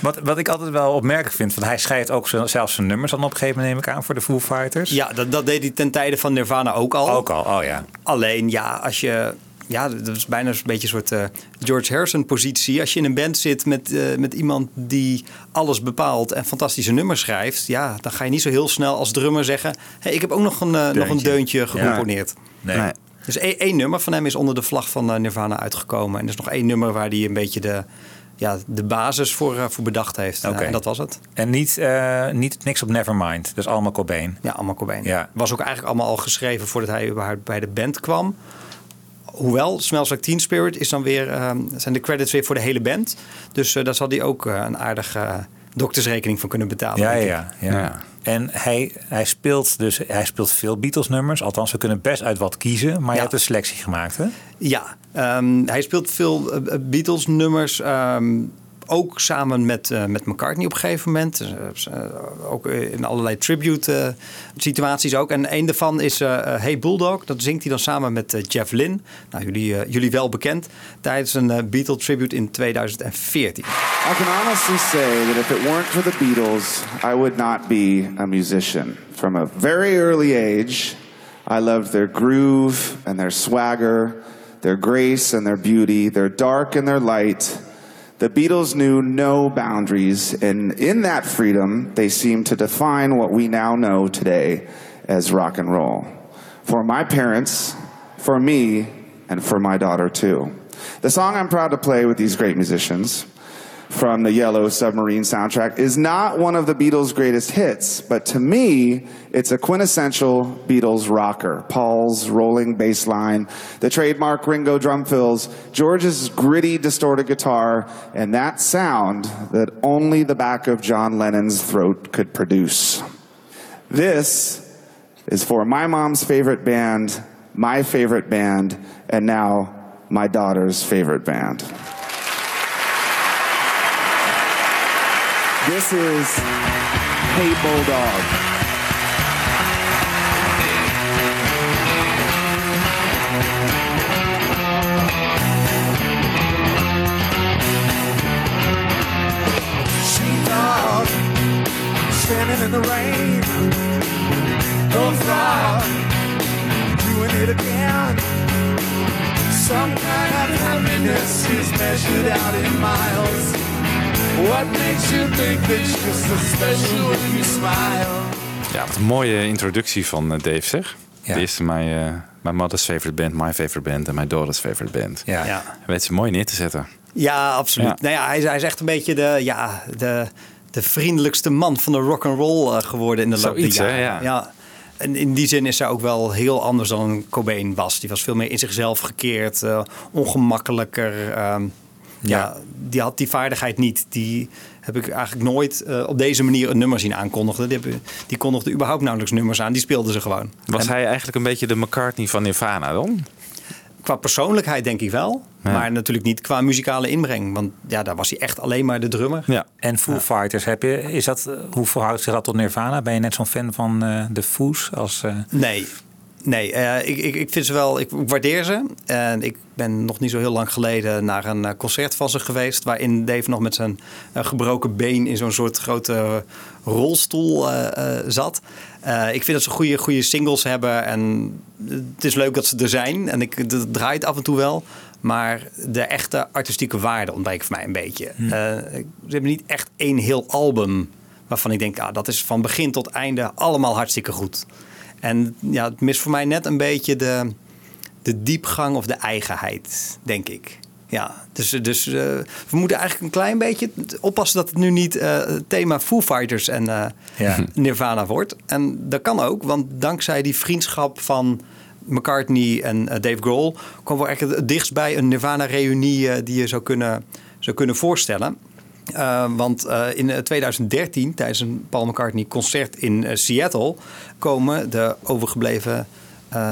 Wat, wat ik altijd wel opmerkelijk vind, want hij schrijft ook zelfs zijn nummers dan op een gegeven moment, neem ik aan, voor de Foo Fighters. Ja, dat, dat deed hij ten tijde van Nirvana ook al. Ook al, oh ja. Alleen ja, als je. Ja, dat is bijna een beetje een soort eh, George Harrison positie. Als je in een band zit met, eh, met iemand die alles bepaalt en fantastische nummers schrijft. Ja, dan ga je niet zo heel snel als drummer zeggen. Hey, ik heb ook nog een, eh, nog een Deuntje. gecomponeerd. Nee. Nee. Dus één, één nummer van hem is onder de vlag van Nirvana uitgekomen. En er is nog één nummer waar hij een beetje de, ja, de basis voor, voor bedacht heeft. En dat was het. En niet, eh, niet niks op Nevermind. Dat is allemaal Cobain. Ja, allemaal Cobain. Ja. Was ook eigenlijk allemaal al geschreven voordat hij überhaupt bij de band kwam. Hoewel, Smells Like Teen Spirit is dan weer, ehm, zijn de credits weer voor de hele band. Dus eh, daar zal hij ook eh, een aardige eh, doktersrekening van kunnen betalen. Ja, ja, ja. Ja. En hij, hij speelt dus hij speelt veel Beatles nummers. Althans, we kunnen best uit wat kiezen. Maar je Ja. hebt een selectie gemaakt, hè? Ja, ehm, hij speelt veel eh, Beatles nummers. ehm, ook samen met, eh, met McCartney op een gegeven moment. Eh, ook in allerlei tribute eh, situaties ook. En een daarvan is Hey Bulldog. Dat zingt hij dan samen met Jeff Lynne. Nou, jullie, jullie wel bekend. Tijdens een eh, Beatle tribute in 2014. I can honestly say that if it weren't for the Beatles, I would not be a musician. From a very early age, I loved their groove and their swagger, their grace and their beauty, their dark and their light. The Beatles knew no boundaries, and in that freedom, they seemed to define what we now know today as rock and roll. For my parents, for me, and for my daughter too. The song I'm proud to play with these great musicians from the Yellow Submarine soundtrack is not one of the Beatles' greatest hits, but to me, it's a quintessential Beatles rocker. Paul's rolling bass line, the trademark Ringo drum fills, George's gritty distorted guitar, and that sound that only the back of John Lennon's throat could produce. This is for my mom's favorite band, my favorite band, and now my daughter's favorite band. This is Hey Bulldog. Standing in the rain. No frog, doing it again. Some kind of happiness is measured out in miles. What makes you think it's just so special when you smile? Ja, wat een mooie introductie van eh, Dave, zeg. Ja. De eerste, my, uh, my mother's favorite band, my favorite band en my daughter's favorite band. Ja. Ja. Hij weet ze mooi neer te zetten. Ja, absoluut. Ja. Nou ja, hij, is- hij is echt een beetje de, ja, de, de vriendelijkste man van de rock and roll eh, geworden in de loop der hè, jaren. ja. En in die zin is hij ook wel heel anders dan Cobain was. Die was veel meer in zichzelf gekeerd, eh, ongemakkelijker. ehm, ja. die had die vaardigheid niet. Die heb ik eigenlijk nooit eh, op deze manier een nummer zien aankondigen. Die, die kondigde überhaupt nauwelijks nummers aan. Die speelden ze gewoon. Was En- hij eigenlijk een beetje de McCartney van Nirvana dan? qua persoonlijkheid denk ik wel. Ja. Maar natuurlijk niet qua muzikale inbreng. Want ja, daar was hij echt alleen maar de drummer. Ja. En Foo Fighters, heb je, is dat, hoe verhoudt zich dat tot Nirvana? Ben je net zo'n fan van eh, de Foos? Als, eh, Nee. Nee, eh, ik, ik, ik vind ze wel, ik waardeer ze. En ik ben nog niet zo heel lang geleden naar een eh, concert van ze geweest. Waarin Dave nog met zijn eh, gebroken been in zo'n soort grote rolstoel zat. Ik vind dat ze goede, goede singles hebben. En het is leuk dat ze er zijn. En ik, het draait af en toe wel. Maar de echte artistieke waarde ontbreekt voor mij een beetje. Hm. Eh, ze hebben niet echt één heel album waarvan ik denk, ah, dat is van begin tot einde allemaal hartstikke goed. En ja, het mist voor mij net een beetje de, de diepgang of de eigenheid, denk ik. Ja, dus, dus eh, we moeten eigenlijk een klein beetje oppassen dat het nu niet eh, het thema Foo Fighters en eh, Ja. Nirvana wordt. En dat kan ook, want dankzij die vriendschap van McCartney en Dave Grohl... komen we eigenlijk het dichtst bij een Nirvana-reunie die je zou kunnen, zou kunnen voorstellen. Uh, want uh, in 2013, tijdens een Paul McCartney concert in Seattle, komen de overgebleven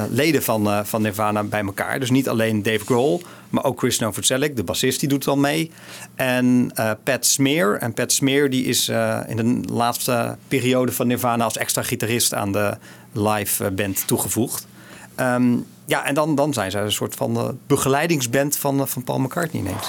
leden van, van Nirvana bij elkaar. Dus niet alleen Dave Grohl, maar ook Chris Novoselic, de bassist, die doet dan mee. En Pat Smear. En Pat Smear die is in de laatste periode van Nirvana als extra gitarist aan de live band toegevoegd. Um, ja, en dan, dan zijn zij een soort van begeleidingsband van, van Paul McCartney ineens.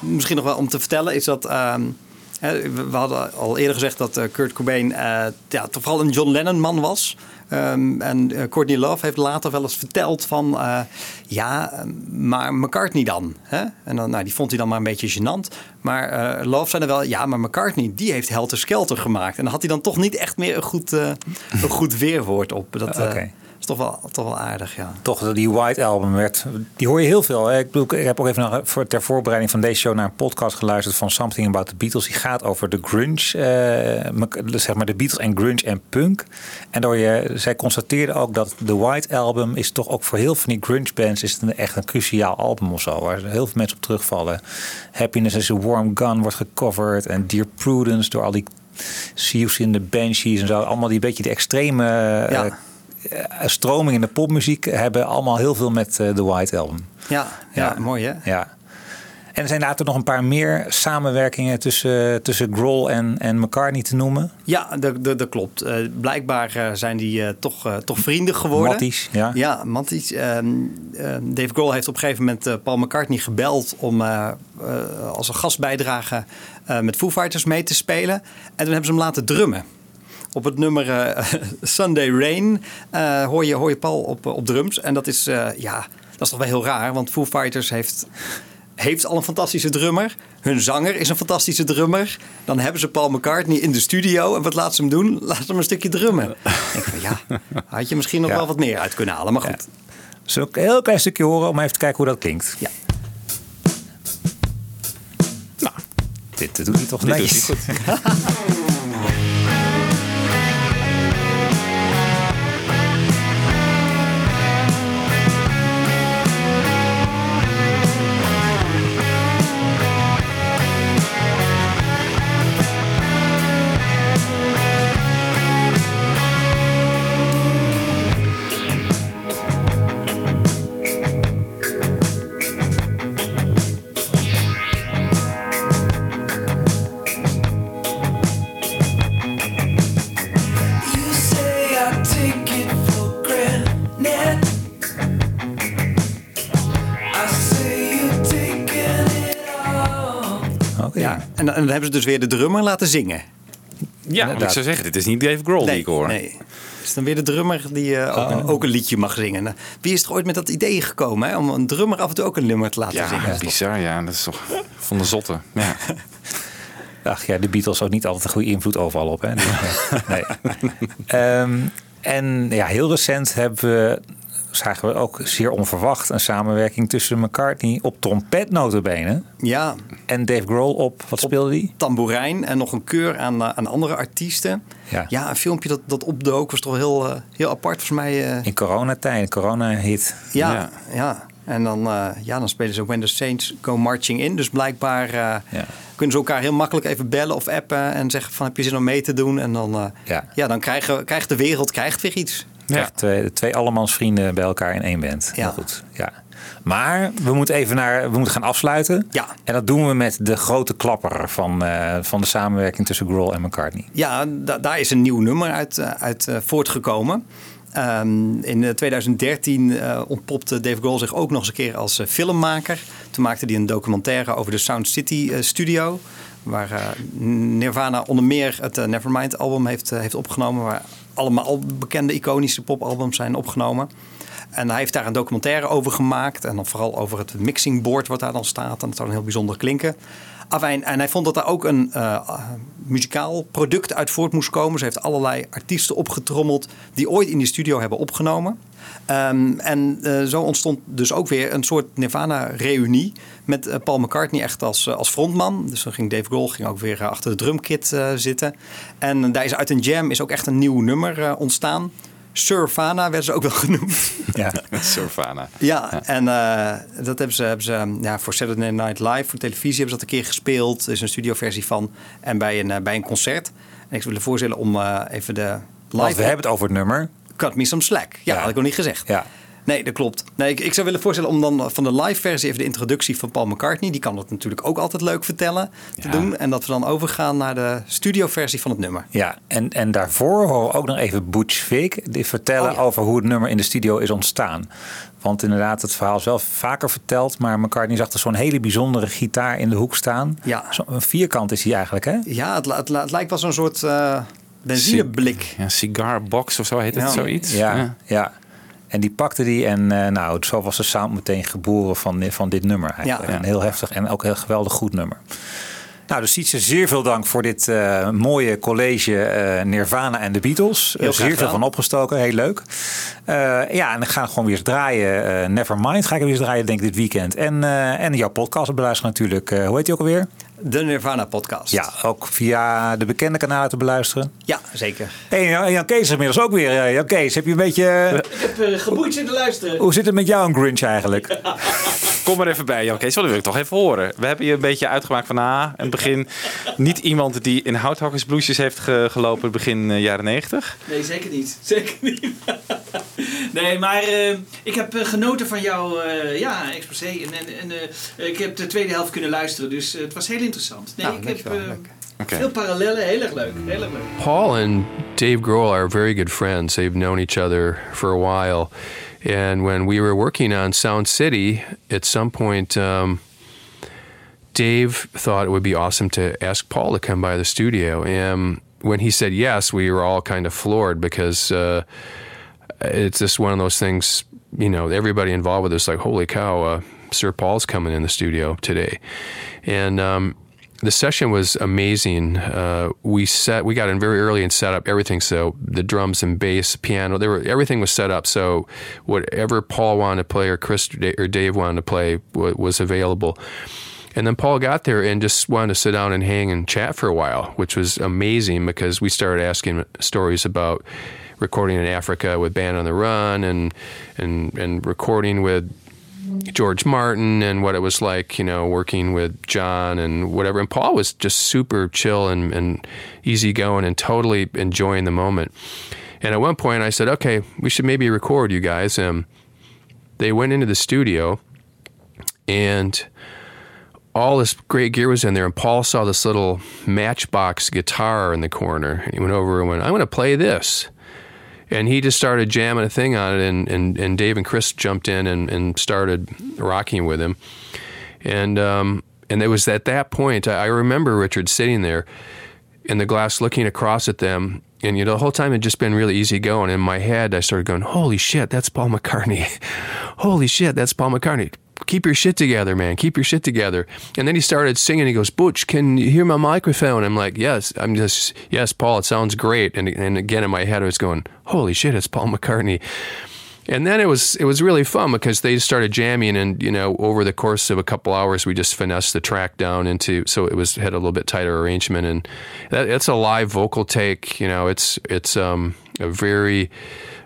Misschien nog wel om te vertellen is dat. Hè, we hadden al eerder gezegd dat uh, Kurt Cobain uh, ja, toch vooral een John Lennon man was. en uh, Courtney Love heeft later wel eens verteld van ja, maar McCartney dan. Hè? En dan, nou, die vond hij dan maar een beetje gênant. Maar Love zei er wel, ja, maar McCartney die heeft Helter Skelter gemaakt. En dan had hij dan toch niet echt meer een goed, een goed weerwoord op. Dat, toch wel, toch wel aardig, ja. Toch, die White Album werd... Die hoor je heel veel. Hè? Ik, bedoel, ik heb ook even nog voor, ter voorbereiding van deze show... naar een podcast geluisterd van Something About the Beatles. Die gaat over de grunge. Uh, zeg maar de Beatles en grunge en punk. En door je, zij constateerden ook dat de White Album... is toch ook voor heel veel die grunge bands... is het een, echt een cruciaal album of zo. Waar heel veel mensen op terugvallen. Happiness is a Warm Gun wordt gecoverd. En Dear Prudence door al die... Seals in de Banshees en zo. Allemaal die beetje de extreme... Ja. Uh, stroming in de popmuziek hebben allemaal heel veel met uh, de White Album. Ja, ja, ja, mooi hè? Ja. En er zijn later nog een paar meer samenwerkingen tussen, tussen Grohl en, en McCartney te noemen. Ja, dat, dat, dat klopt. Uh, blijkbaar zijn die uh, toch, toch vrienden geworden. Matties, ja. Ja, Matties. Ehm, Dave Grohl heeft op een gegeven moment Paul McCartney gebeld om als een gastbijdrage met Foo Fighters mee te spelen. En toen hebben ze hem laten drummen op het nummer uh, Sunday Rain uh, hoor, je, hoor je Paul op, op drums. En dat is, uh, ja, dat is toch wel heel raar. Want Foo Fighters heeft, heeft al een fantastische drummer. Hun zanger is een fantastische drummer. Dan hebben ze Paul McCartney in de studio. En wat laat ze hem doen? Laat ze hem een stukje drummen. Ik denk van, ja, had je misschien nog ja. wel wat meer uit kunnen halen. Maar goed. Ja. Zullen we een heel klein stukje horen om even te kijken hoe dat klinkt? Ja. Nou, dit doet hij toch hij goed. dan hebben ze dus weer de drummer laten zingen. Ja, ik zou zeggen, dit is niet Dave Grohl nee, die ik hoor. Nee. is dan weer de drummer die eh, ook, een, ook een liedje mag zingen. Nou, Wie is er ooit met dat idee gekomen hè? om een drummer af en toe ook een nummer te laten Ja, zingen? bizar. Ja, dat is toch van de zotte. Ja. Ach ja, de Beatles ook niet altijd een goede invloed overal op. Hè? Nee. Ehm, en ja, heel recent hebben we, zagen we ook zeer onverwacht een samenwerking tussen McCartney op trompet notabene. Ja. En Dave Grohl op, wat speelde die? Tamboerijn en nog een keur aan, eh, aan andere artiesten. Ja. een filmpje dat, dat opdook was toch heel, eh, heel apart voor mij. eh. In coronatijd, corona-hit. Ja, ja. En dan, ja, dan spelen ze When the Saints Go Marching In. Dus blijkbaar kunnen ze elkaar heel makkelijk even bellen of appen en zeggen van heb je zin om mee te doen? En dan, eh, Ja. dan krijgen, krijgt de wereld krijgt weer iets. Ja. Twee, twee allemans vrienden bij elkaar in één band. Ja. goed. Ja. Maar we moeten even naar, we moeten gaan afsluiten. Ja. En dat doen we met de grote klapper van, eh, van de samenwerking tussen Grohl en McCartney. Ja, da- daar is een nieuw nummer uit, eh, uit eh, voortgekomen. Ehm, in eh, 2013 eh, ontpopte Dave Grohl zich ook nog eens een keer als filmmaker. Toen maakte hij een documentaire over de Sound City studio. Waar Nirvana onder meer het Nevermind album heeft, heeft opgenomen. Waar allemaal bekende iconische popalbums zijn opgenomen. En hij heeft daar een documentaire over gemaakt. En dan vooral over het mixingboard wat daar dan staat. En dat zou dan heel bijzonder klinken. Afijn, en hij vond dat daar ook een eh, muzikaal product uit voort moest komen. Ze heeft allerlei artiesten opgetrommeld die ooit in die studio hebben opgenomen. Ehm, en eh, zo ontstond dus ook weer een soort Nirvana-reunie met eh, Paul McCartney echt als, eh, als frontman. Dus dan ging Dave Grohl ging ook weer achter de drumkit eh, zitten. En daar is uit een jam is ook echt een nieuw nummer eh, ontstaan. Surfana werden ze ook wel genoemd. Ja, Surfana. Ja, en eh, dat hebben ze, hebben ze ja, voor Saturday Night Live, voor televisie, hebben ze dat een keer gespeeld. Er is een studioversie van. En bij een, bij een concert. En ik zou willen voorstellen om eh, even de live... Want we hebben het over het nummer. Cut Me Some Slack. Ja, had ik nog niet gezegd. Ja. Nee, dat klopt. Nee, ik, ik zou willen voorstellen om dan van de live versie even de introductie van Paul McCartney. Die kan dat natuurlijk ook altijd leuk vertellen te doen. En dat we dan overgaan naar de studioversie van het nummer. Ja, en, en daarvoor horen we ook nog even Butch Vig die vertellen Oh, over hoe het nummer in de studio is ontstaan. Want inderdaad, het verhaal is wel vaker verteld, maar McCartney zag er zo'n hele bijzondere gitaar in de hoek staan. Ja. Zo, een vierkant is hij eigenlijk, hè? Ja, het, het lijkt wel zo'n soort eh benzineblik. Ja, cigar box of zo heet het, Ja. zoiets. Ja, ja. En die pakte die en eh, nou, zo was de sound meteen geboren van, van dit nummer. Eigenlijk. Ja. Een heel heftig en ook heel geweldig goed nummer. Nou, dus Sietse, zeer veel dank voor dit eh, mooie college eh, Nirvana en de Beatles. Heel zeer veel van opgestoken, heel leuk. Eh, ja, en dan gaan we gewoon weer eens draaien. Eh, Nevermind ga ik weer eens draaien, denk ik, dit weekend. En, eh, en jouw podcast beluisteren natuurlijk. Eh, hoe heet die ook alweer? De Nirvana podcast. Ja, ook via de bekende kanalen te beluisteren. Ja, zeker. Hey, Jan Kees is inmiddels ook weer. Jan Kees, heb je een beetje... Ik heb uh, geboeid zitten luisteren. hoe zit het met jou en Grinch eigenlijk? Kom maar even bij, Jan Kees. want Dat wil ik toch even horen. We hebben je een beetje uitgemaakt van ah, in het begin niet iemand die in houthakkersbloesjes heeft ge- gelopen begin jaren negentig. Nee, zeker niet. Zeker niet. nee, maar eh, ik heb eh, genoten van jouw eh, ja, exposé. En, en, en eh, ik heb de tweede helft kunnen luisteren, dus het was heel interessant. Nee, Nou, ik heb veel parallellen. Heel erg leuk. Heel erg leuk. Paul and Dave Grohl are very good friends. They've known each other for a while. And when we were working on Sound City, at some point, um, Dave thought it would be awesome to ask Paul to come by the studio. And when he said yes, we were all kind of floored because uh, it's just one of those things, you know, everybody involved with this, like, holy cow, uh, Sir Paul's coming in the studio today. And um, the session was amazing. Uh, we set, we got in very early and set up everything. So the drums and bass, piano, they were everything was set up. So whatever Paul wanted to play or Chris or Dave wanted to play wa- was available. And then Paul got there and just wanted to sit down and hang and chat for a while, which was amazing because we started asking stories about recording in Africa with Band on the Run and and and recording with George Martin and what it was like, you know, working with John and whatever. And Paul was just super chill and, and easygoing and totally enjoying the moment. And at one point I said, okay, we should maybe record you guys. And they went into the studio and all this great gear was in there. And Paul saw this little matchbox guitar in the corner. And he went over and went, I'm going to play this and he just started jamming a thing on it and, and, and Dave and Chris jumped in and, and started rocking with him and um, and it was at that point I remember Richard sitting there in the glass looking across at them. And you know, the whole time it just been really easy going. In my head, I started going, "Holy shit, that's Paul McCartney! Holy shit, that's Paul McCartney! Keep your shit together, man! Keep your shit together!" And then he started singing. He goes, "Butch, can you hear my microphone?" I'm like, "Yes." I'm just, "Yes, Paul. It sounds great." And and again in my head, I was going, "Holy shit, it's Paul McCartney!" And then it was it was really fun because they started jamming, and you know, over the course of a couple hours, we just finessed the track down into so it was had a little bit tighter arrangement, and that, it's a live vocal take. You know, it's it's um, a very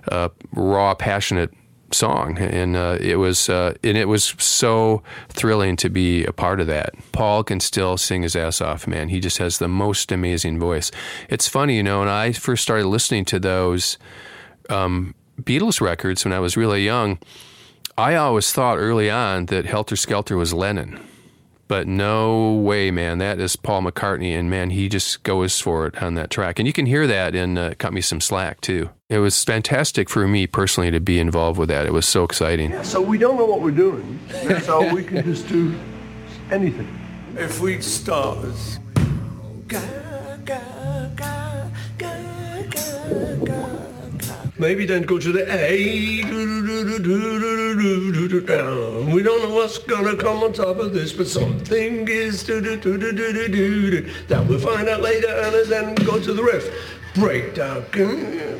uh, raw, passionate song, and uh, it was uh, and it was so thrilling to be a part of that. Paul can still sing his ass off, man. He just has the most amazing voice. It's funny, you know, when I first started listening to those. Um, Beatles records when I was really young, I always thought early on that Helter Skelter was Lennon. But no way, man. That is Paul McCartney, and man, he just goes for it on that track. And you can hear that in uh, Cut Me Some Slack, too. It was fantastic for me personally to be involved with that. It was so exciting. So we don't know what we're doing. So we can just do anything. If we start as Maybe then go to the A. We don't know what's gonna come on top of this, but something is that we'll find out later, and then go to the riff. Breakdown,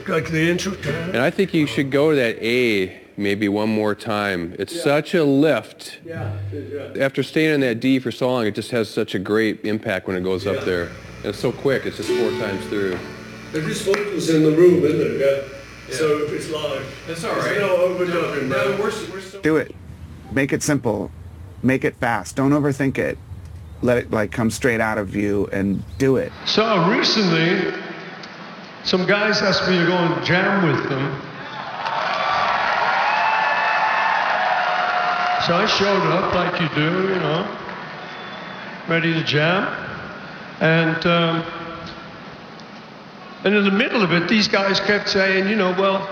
like the intro. And I think you should go to that A maybe one more time. It's such a lift. Yeah. After staying in that D for so long, it just has such a great impact when it goes up there. And it's so quick. It's just four times through. There is vocals in the room, isn't there? Yeah. So if it's live, That's all right. No overdone. No, we're, we're still. Do it. Make it simple. Make it fast. Don't overthink it. Let it like come straight out of you and do it. So recently, some guys asked me to go and jam with them. So I showed up like you do, you know, ready to jam. And, um, and in the middle of it, these guys kept saying, you know, well,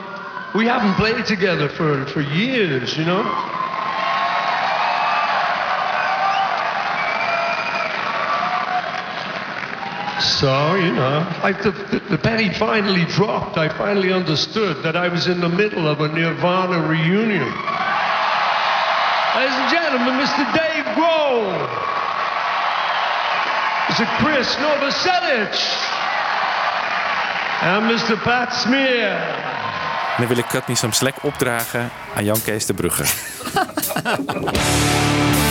we haven't played together for, for years, you know. So, you know, I, the, the, penny finally dropped. I finally understood that I was in the middle of a Nirvana reunion. Ladies and gentlemen, Mr. Dave Grohl. Mr. Chris Novoselic. En Mr. Pat Smear. En dan wil ik Cut Me Some Slack opdragen aan Jan Kees de Brugge.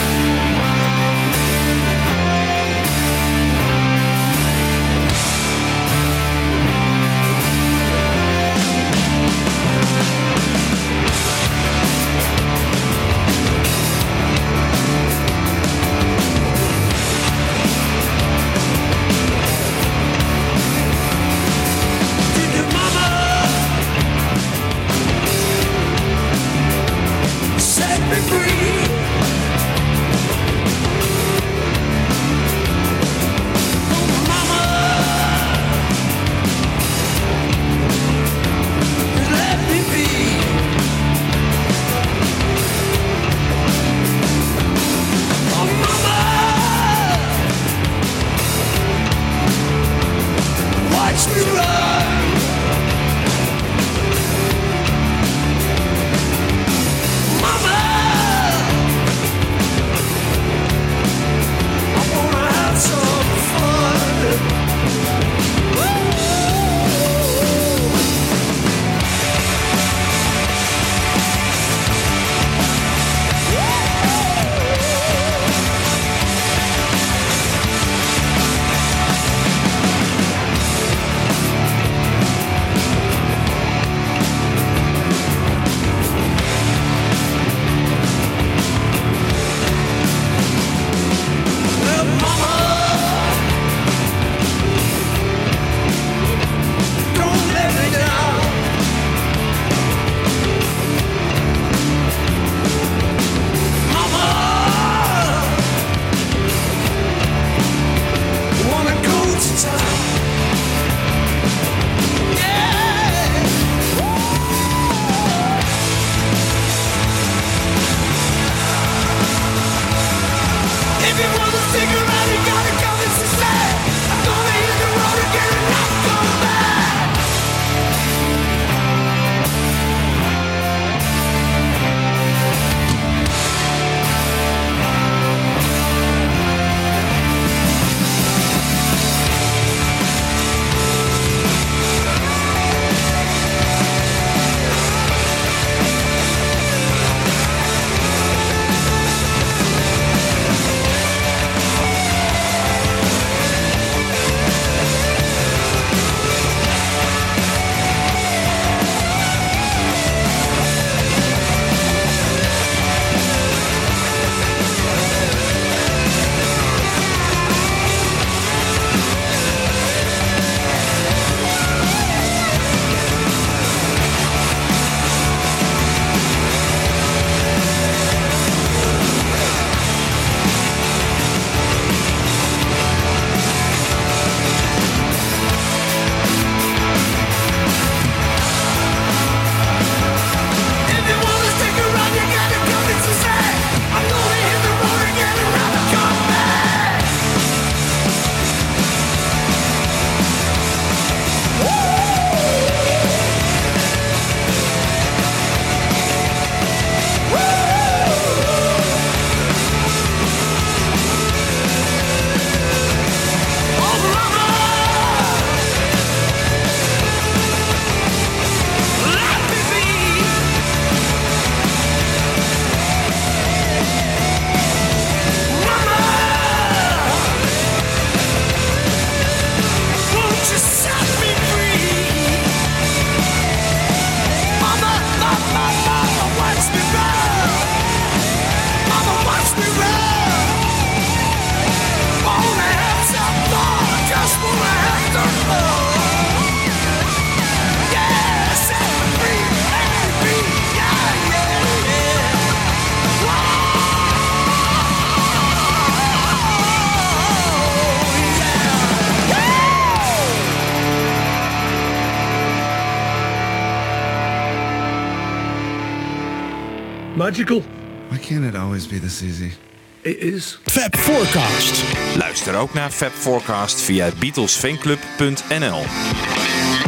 magical. Why can't it always be this easy? It is. Fab Forecast. Luister ook naar Fab Forecast via beatlesfanclub.nl.